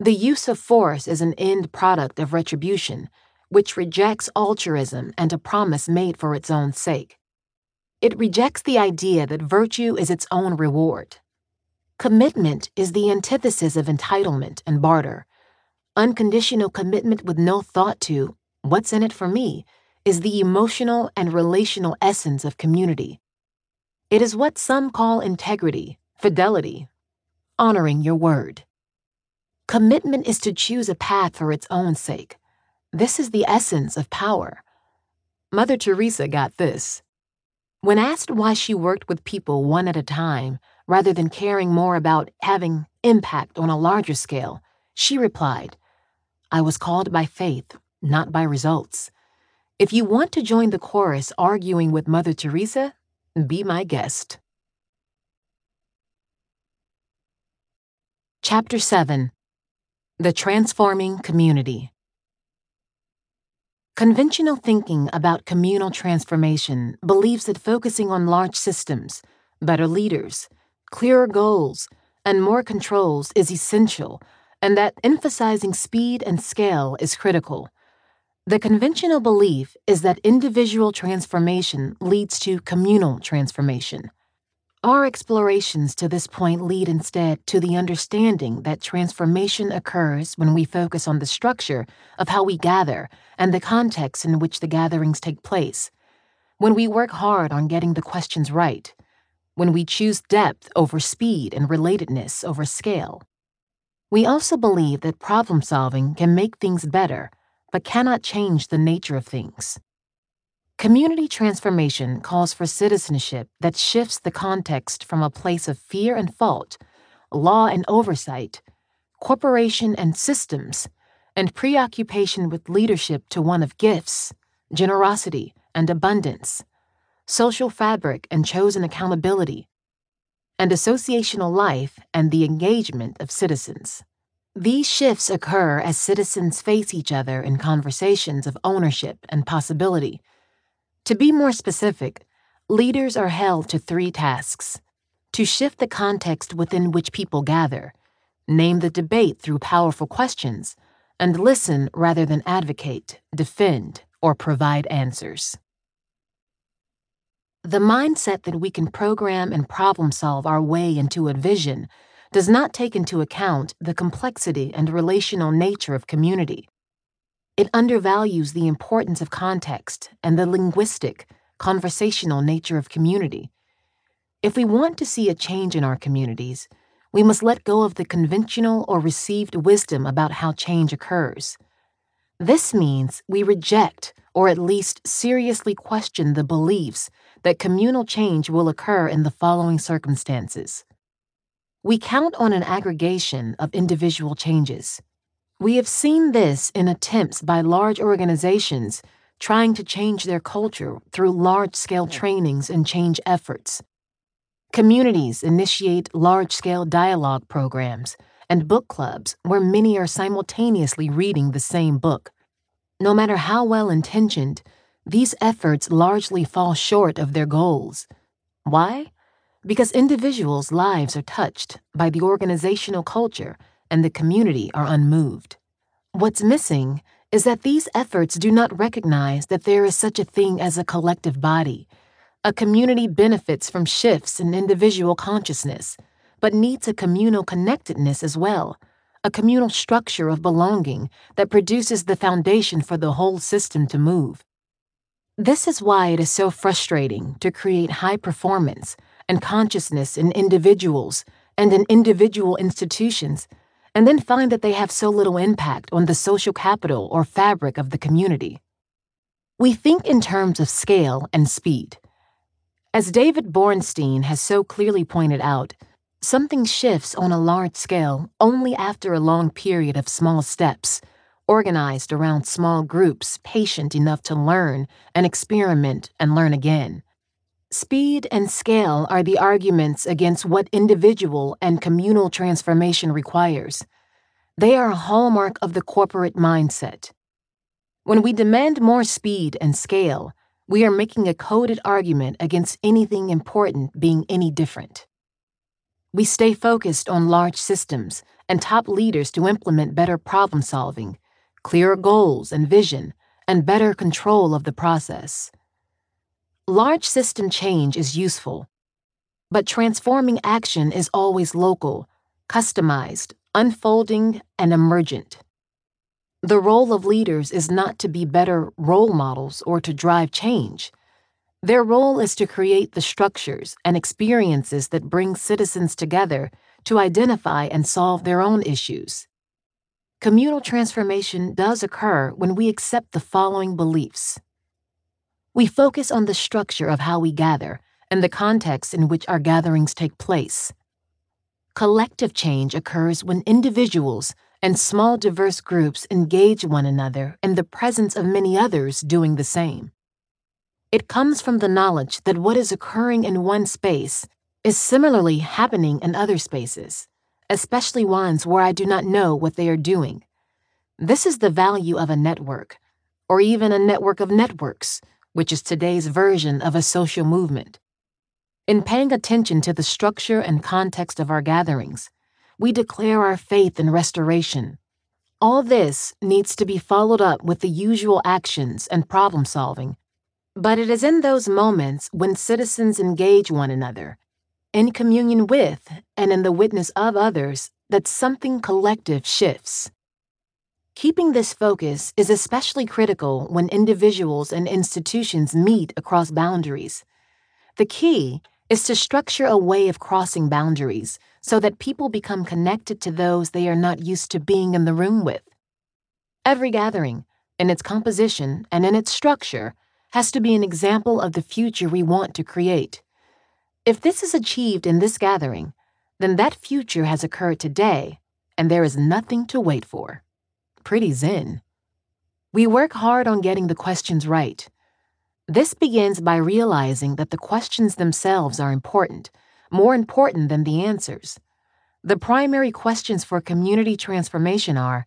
The use of force is an end product of retribution, which rejects altruism and a promise made for its own sake. It rejects the idea that virtue is its own reward. Commitment is the antithesis of entitlement and barter. Unconditional commitment with no thought to, what's in it for me, is the emotional and relational essence of community. It is what some call integrity, fidelity, honoring your word. Commitment is to choose a path for its own sake. This is the essence of power. Mother Teresa got this. When asked why she worked with people one at a time rather than caring more about having impact on a larger scale, she replied, I was called by faith, not by results. If you want to join the chorus arguing with Mother Teresa, be my guest. Chapter 7 the Transforming Community. Conventional thinking about communal transformation believes that focusing on large systems, better leaders, clearer goals, and more controls is essential, and that emphasizing speed and scale is critical. The conventional belief is that individual transformation leads to communal transformation. Our explorations to this point lead instead to the understanding that transformation occurs when we focus on the structure of how we gather and the context in which the gatherings take place, when we work hard on getting the questions right, when we choose depth over speed and relatedness over scale. We also believe that problem solving can make things better, but cannot change the nature of things. Community transformation calls for citizenship that shifts the context from a place of fear and fault, law and oversight, corporation and systems, and preoccupation with leadership to one of gifts, generosity, and abundance, social fabric and chosen accountability, and associational life and the engagement of citizens. These shifts occur as citizens face each other in conversations of ownership and possibility to be more specific, leaders are held to three tasks to shift the context within which people gather, name the debate through powerful questions, and listen rather than advocate, defend, or provide answers. The mindset that we can program and problem solve our way into a vision does not take into account the complexity and relational nature of community. It undervalues the importance of context and the linguistic, conversational nature of community. If we want to see a change in our communities, we must let go of the conventional or received wisdom about how change occurs. This means we reject or at least seriously question the beliefs that communal change will occur in the following circumstances. We count on an aggregation of individual changes. We have seen this in attempts by large organizations trying to change their culture through large scale trainings and change efforts. Communities initiate large scale dialogue programs and book clubs where many are simultaneously reading the same book. No matter how well intentioned, these efforts largely fall short of their goals. Why? Because individuals' lives are touched by the organizational culture and the community are unmoved. What's missing is that these efforts do not recognize that there is such a thing as a collective body. A community benefits from shifts in individual consciousness, but needs a communal connectedness as well, a communal structure of belonging that produces the foundation for the whole system to move. This is why it is so frustrating to create high performance and consciousness in individuals and in individual institutions, and then find that they have so little impact on the social capital or fabric of the community. We think in terms of scale and speed. As David Bornstein has so clearly pointed out, something shifts on a large scale only after a long period of small steps organized around small groups patient enough to learn and experiment and learn again. Speed and scale are the arguments against what individual and communal transformation requires. They are a hallmark of the corporate mindset. When we demand more speed and scale, we are making a coded argument against anything important being any different. We stay focused on large systems and top leaders to implement better problem solving clearer goals and vision, and better control of the process. Large system change is useful, but transforming action is always local, customized, unfolding, and emergent. The role of leaders is not to be better role models or to drive change. Their role is to create the structures and experiences that bring citizens together to identify and solve their own issues. Communal transformation does occur when we accept the following beliefs. We focus on the structure of how we gather and the context in which our gatherings take place. Collective change occurs when individuals and small diverse groups engage one another in the presence of many others doing the same. It comes from the knowledge that what is occurring in one space is similarly happening in other spaces especially ones where I do not know what they are doing. This is the value of a network, or even a network of networks, which is today's version of a social movement. In paying attention to the structure and context of our gatherings, we declare our faith in restoration. All this needs to be followed up with the usual actions and problem solving, but it is in those moments when citizens engage one another in communion with and in the witness of others that something collective shifts. Keeping this focus is especially critical when individuals and institutions meet across boundaries. The key is to structure a way of crossing boundaries so that people become connected to those they are not used to being in the room with. Every gathering, in its composition and in its structure, has to be an example of the future we want to create. If this is achieved in this gathering, then that future has occurred today, and there is nothing to wait for. Pretty zen. We work hard on getting the questions right. This begins by realizing that the questions themselves are important, more important than the answers. The primary questions for community transformation are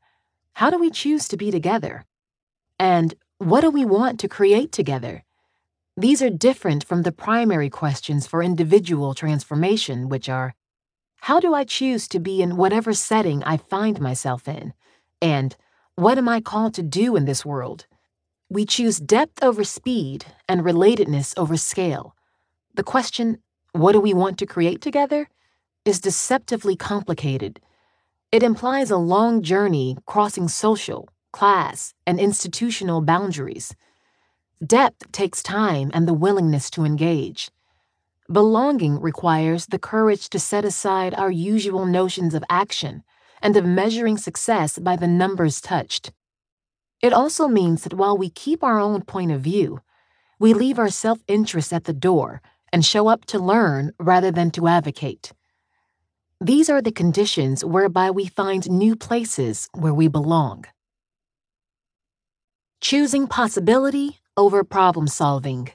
how do we choose to be together? And what do we want to create together? These are different from the primary questions for individual transformation, which are How do I choose to be in whatever setting I find myself in? And What am I called to do in this world? We choose depth over speed and relatedness over scale. The question, What do we want to create together? is deceptively complicated. It implies a long journey crossing social, class, and institutional boundaries. Depth takes time and the willingness to engage. Belonging requires the courage to set aside our usual notions of action and of measuring success by the numbers touched. It also means that while we keep our own point of view, we leave our self interest at the door and show up to learn rather than to advocate. These are the conditions whereby we find new places where we belong. Choosing possibility over problem solving.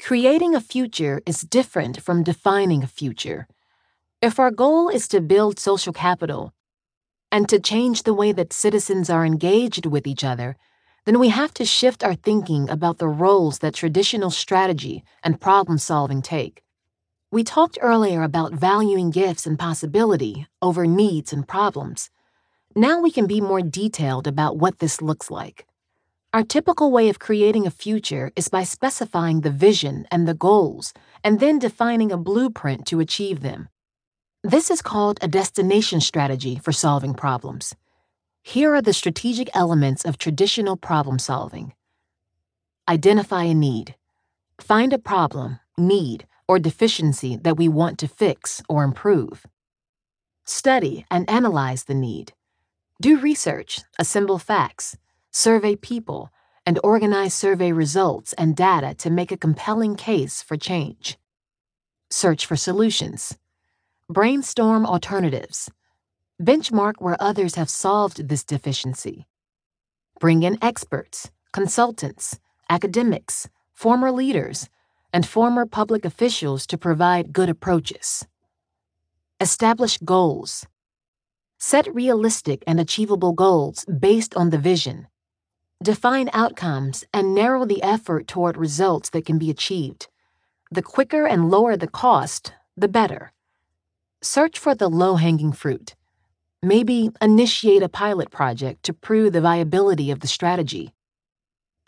Creating a future is different from defining a future. If our goal is to build social capital and to change the way that citizens are engaged with each other, then we have to shift our thinking about the roles that traditional strategy and problem solving take. We talked earlier about valuing gifts and possibility over needs and problems. Now we can be more detailed about what this looks like. Our typical way of creating a future is by specifying the vision and the goals, and then defining a blueprint to achieve them. This is called a destination strategy for solving problems. Here are the strategic elements of traditional problem solving Identify a need, find a problem, need, or deficiency that we want to fix or improve. Study and analyze the need. Do research, assemble facts, survey people, and organize survey results and data to make a compelling case for change. Search for solutions. Brainstorm alternatives. Benchmark where others have solved this deficiency. Bring in experts, consultants, academics, former leaders, and former public officials to provide good approaches. Establish goals. Set realistic and achievable goals based on the vision Define outcomes and narrow the effort toward results that can be achieved. The quicker and lower the cost, the better. Search for the low hanging fruit. Maybe initiate a pilot project to prove the viability of the strategy.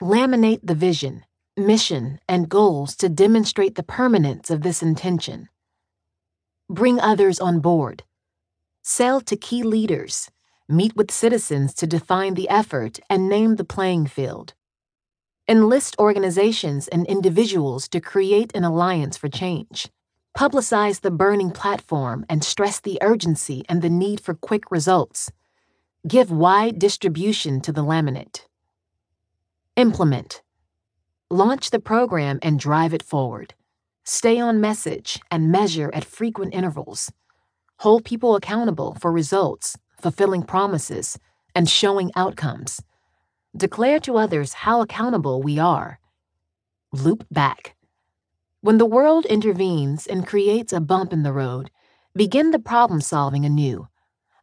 Laminate the vision, mission, and goals to demonstrate the permanence of this intention. Bring others on board. Sell to key leaders meet with citizens to define the effort and name the playing field. Enlist organizations and individuals to create an alliance for change. Publicize the burning platform and stress the urgency and the need for quick results. Give wide distribution to the laminate. Implement. Launch the program and drive it forward. Stay on message and measure at frequent intervals. Hold people accountable for results fulfilling promises, and showing outcomes. Declare to others how accountable we are. Loop back. When the world intervenes and creates a bump in the road, begin the problem solving anew,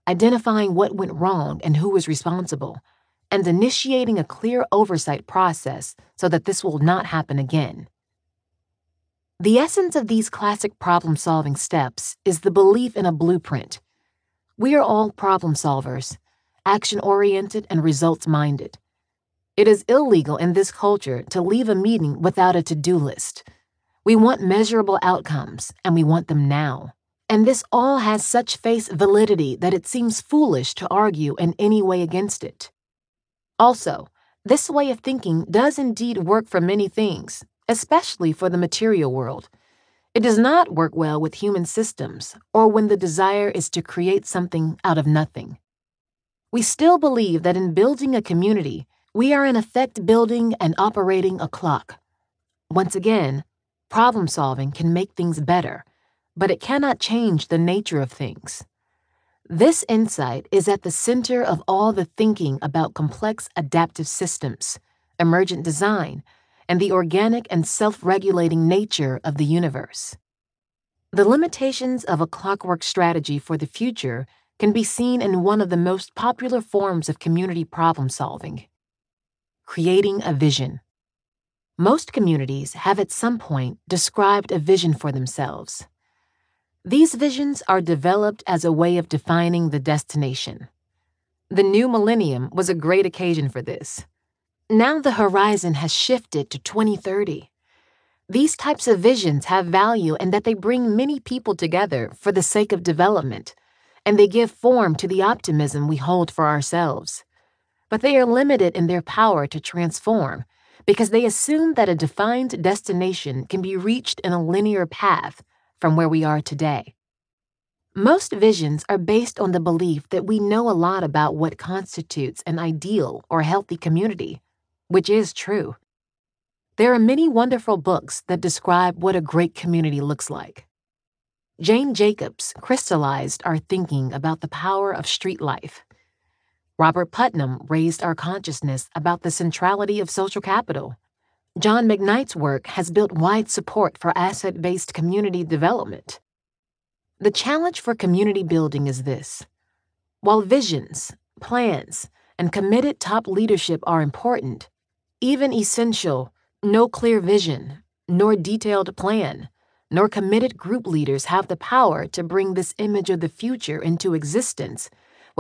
identifying what went wrong and who was responsible, and initiating a clear oversight process so that this will not happen again. The essence of these classic problem solving steps is the belief in a blueprint we are all problem solvers, action oriented and results minded. It is illegal in this culture to leave a meeting without a to do list. We want measurable outcomes, and we want them now. And this all has such face validity that it seems foolish to argue in any way against it. Also, this way of thinking does indeed work for many things, especially for the material world. It does not work well with human systems or when the desire is to create something out of nothing. We still believe that in building a community, we are in effect building and operating a clock. Once again, problem solving can make things better, but it cannot change the nature of things. This insight is at the center of all the thinking about complex adaptive systems, emergent design, and the organic and self regulating nature of the universe. The limitations of a clockwork strategy for the future can be seen in one of the most popular forms of community problem solving creating a vision. Most communities have at some point described a vision for themselves. These visions are developed as a way of defining the destination. The new millennium was a great occasion for this. Now the horizon has shifted to 2030. These types of visions have value in that they bring many people together for the sake of development, and they give form to the optimism we hold for ourselves. But they are limited in their power to transform because they assume that a defined destination can be reached in a linear path from where we are today. Most visions are based on the belief that we know a lot about what constitutes an ideal or healthy community, which is true. There are many wonderful books that describe what a great community looks like. Jane Jacobs crystallized our thinking about the power of street life. Robert Putnam raised our consciousness about the centrality of social capital. John McKnight's work has built wide support for asset based community development. The challenge for community building is this while visions, plans, and committed top leadership are important, even essential, no clear vision, nor detailed plan, nor committed group leaders have the power to bring this image of the future into existence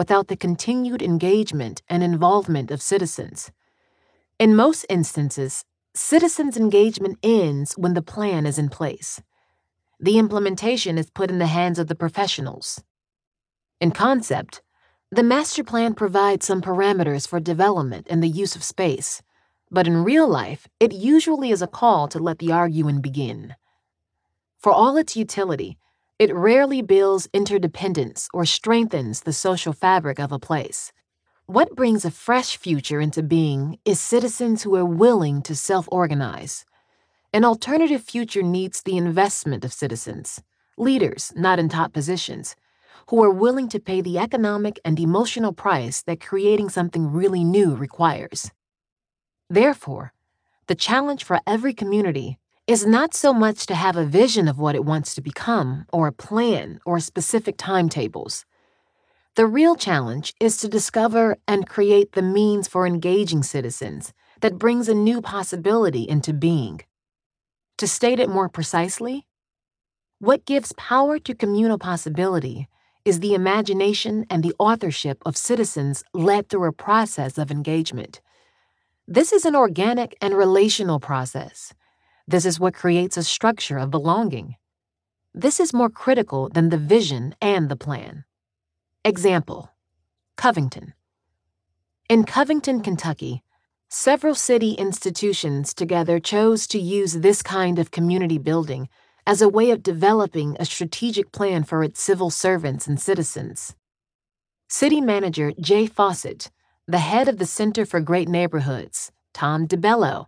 without the continued engagement and involvement of citizens. In most instances, Citizens' engagement ends when the plan is in place. The implementation is put in the hands of the professionals. In concept, the master plan provides some parameters for development and the use of space, but in real life, it usually is a call to let the arguing begin. For all its utility, it rarely builds interdependence or strengthens the social fabric of a place. What brings a fresh future into being is citizens who are willing to self organize. An alternative future needs the investment of citizens, leaders not in top positions, who are willing to pay the economic and emotional price that creating something really new requires. Therefore, the challenge for every community is not so much to have a vision of what it wants to become, or a plan, or specific timetables. The real challenge is to discover and create the means for engaging citizens that brings a new possibility into being. To state it more precisely, what gives power to communal possibility is the imagination and the authorship of citizens led through a process of engagement. This is an organic and relational process. This is what creates a structure of belonging. This is more critical than the vision and the plan. Example Covington. In Covington, Kentucky, several city institutions together chose to use this kind of community building as a way of developing a strategic plan for its civil servants and citizens. City Manager Jay Fossett, the head of the Center for Great Neighborhoods, Tom DiBello,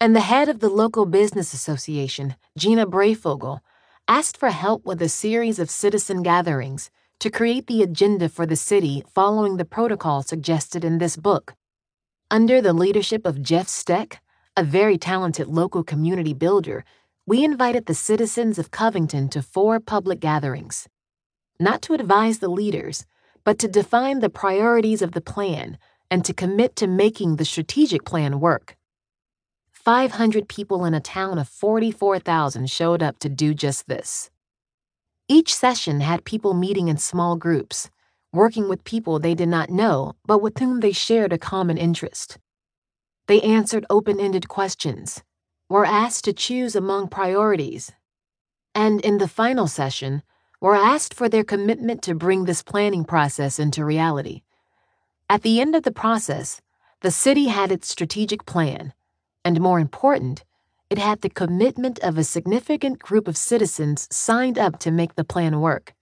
and the head of the local business association, Gina Breyfogle, asked for help with a series of citizen gatherings to create the agenda for the city following the protocol suggested in this book. Under the leadership of Jeff Stec, a very talented local community builder, we invited the citizens of Covington to four public gatherings. Not to advise the leaders, but to define the priorities of the plan and to commit to making the strategic plan work. 500 people in a town of 44,000 showed up to do just this. Each session had people meeting in small groups, working with people they did not know but with whom they shared a common interest. They answered open ended questions, were asked to choose among priorities, and in the final session, were asked for their commitment to bring this planning process into reality. At the end of the process, the city had its strategic plan, and more important, it had the commitment of a significant group of citizens signed up to make the plan work.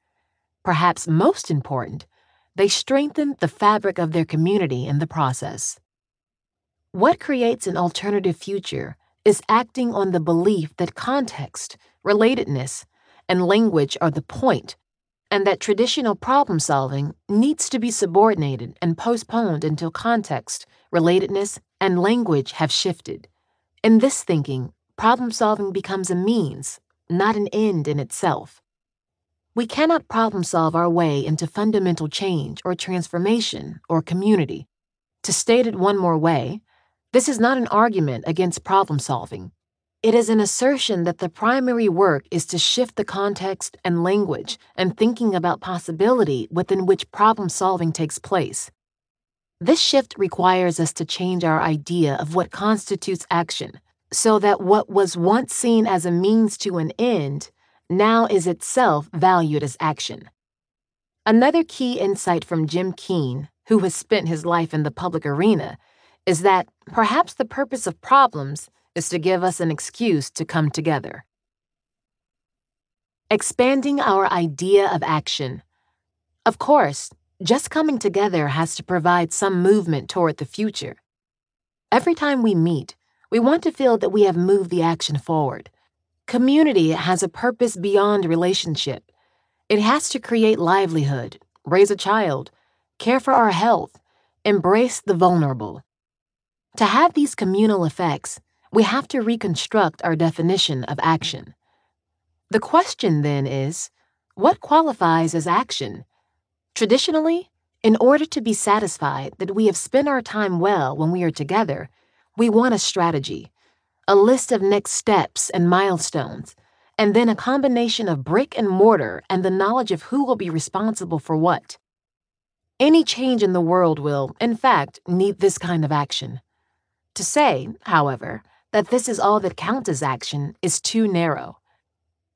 Perhaps most important, they strengthened the fabric of their community in the process. What creates an alternative future is acting on the belief that context, relatedness, and language are the point, and that traditional problem solving needs to be subordinated and postponed until context, relatedness, and language have shifted. In this thinking, problem solving becomes a means, not an end in itself. We cannot problem solve our way into fundamental change or transformation or community. To state it one more way, This is not an argument against problem solving. It is an assertion that the primary work is to shift the context and language and thinking about possibility within which problem solving takes place. This shift requires us to change our idea of what constitutes action so that what was once seen as a means to an end now is itself valued as action. Another key insight from Jim Keene, who has spent his life in the public arena, is that perhaps the purpose of problems is to give us an excuse to come together. Expanding our idea of action. Of course, just coming together has to provide some movement toward the future. Every time we meet, we want to feel that we have moved the action forward. Community has a purpose beyond relationship. It has to create livelihood, raise a child, care for our health, embrace the vulnerable. To have these communal effects, we have to reconstruct our definition of action. The question then is what qualifies as action? Traditionally, in order to be satisfied that we have spent our time well when we are together, we want a strategy, a list of next steps and milestones, and then a combination of brick and mortar and the knowledge of who will be responsible for what. Any change in the world will, in fact, need this kind of action. To say, however, that this is all that counts as action is too narrow.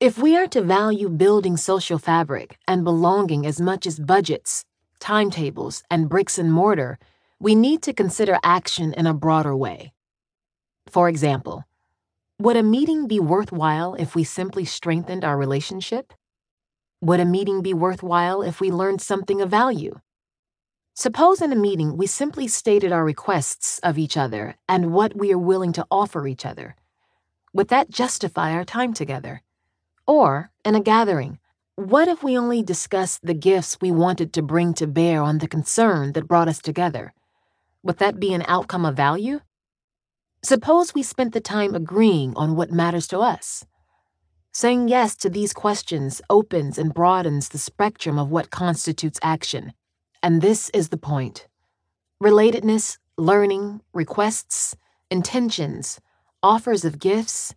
If we are to value building social fabric and belonging as much as budgets, timetables, and bricks and mortar, we need to consider action in a broader way. For example, would a meeting be worthwhile if we simply strengthened our relationship? Would a meeting be worthwhile if we learned something of value? Suppose in a meeting we simply stated our requests of each other and what we are willing to offer each other. Would that justify our time together? Or, in a gathering, what if we only discussed the gifts we wanted to bring to bear on the concern that brought us together? Would that be an outcome of value? Suppose we spent the time agreeing on what matters to us. Saying yes to these questions opens and broadens the spectrum of what constitutes action. And this is the point relatedness, learning, requests, intentions, offers of gifts,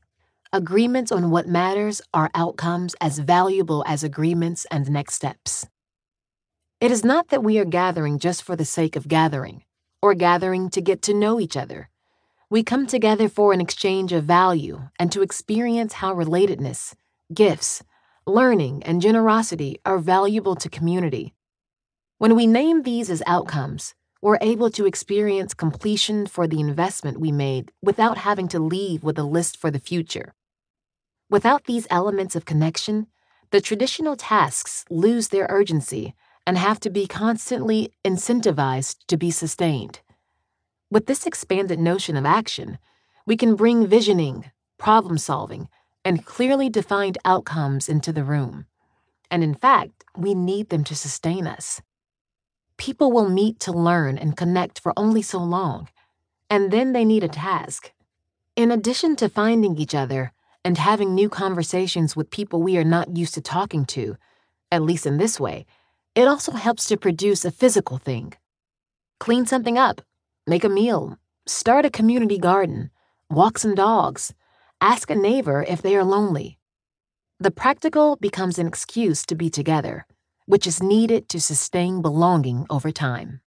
agreements on what matters are outcomes as valuable as agreements and next steps. It is not that we are gathering just for the sake of gathering or gathering to get to know each other. We come together for an exchange of value and to experience how relatedness, gifts, learning, and generosity are valuable to community. When we name these as outcomes, we're able to experience completion for the investment we made without having to leave with a list for the future. Without these elements of connection, the traditional tasks lose their urgency and have to be constantly incentivized to be sustained. With this expanded notion of action, we can bring visioning, problem solving, and clearly defined outcomes into the room. And in fact, we need them to sustain us. People will meet to learn and connect for only so long, and then they need a task. In addition to finding each other and having new conversations with people we are not used to talking to, at least in this way, it also helps to produce a physical thing. Clean something up, make a meal, start a community garden, walk some dogs, ask a neighbor if they are lonely. The practical becomes an excuse to be together, which is needed to sustain belonging over time.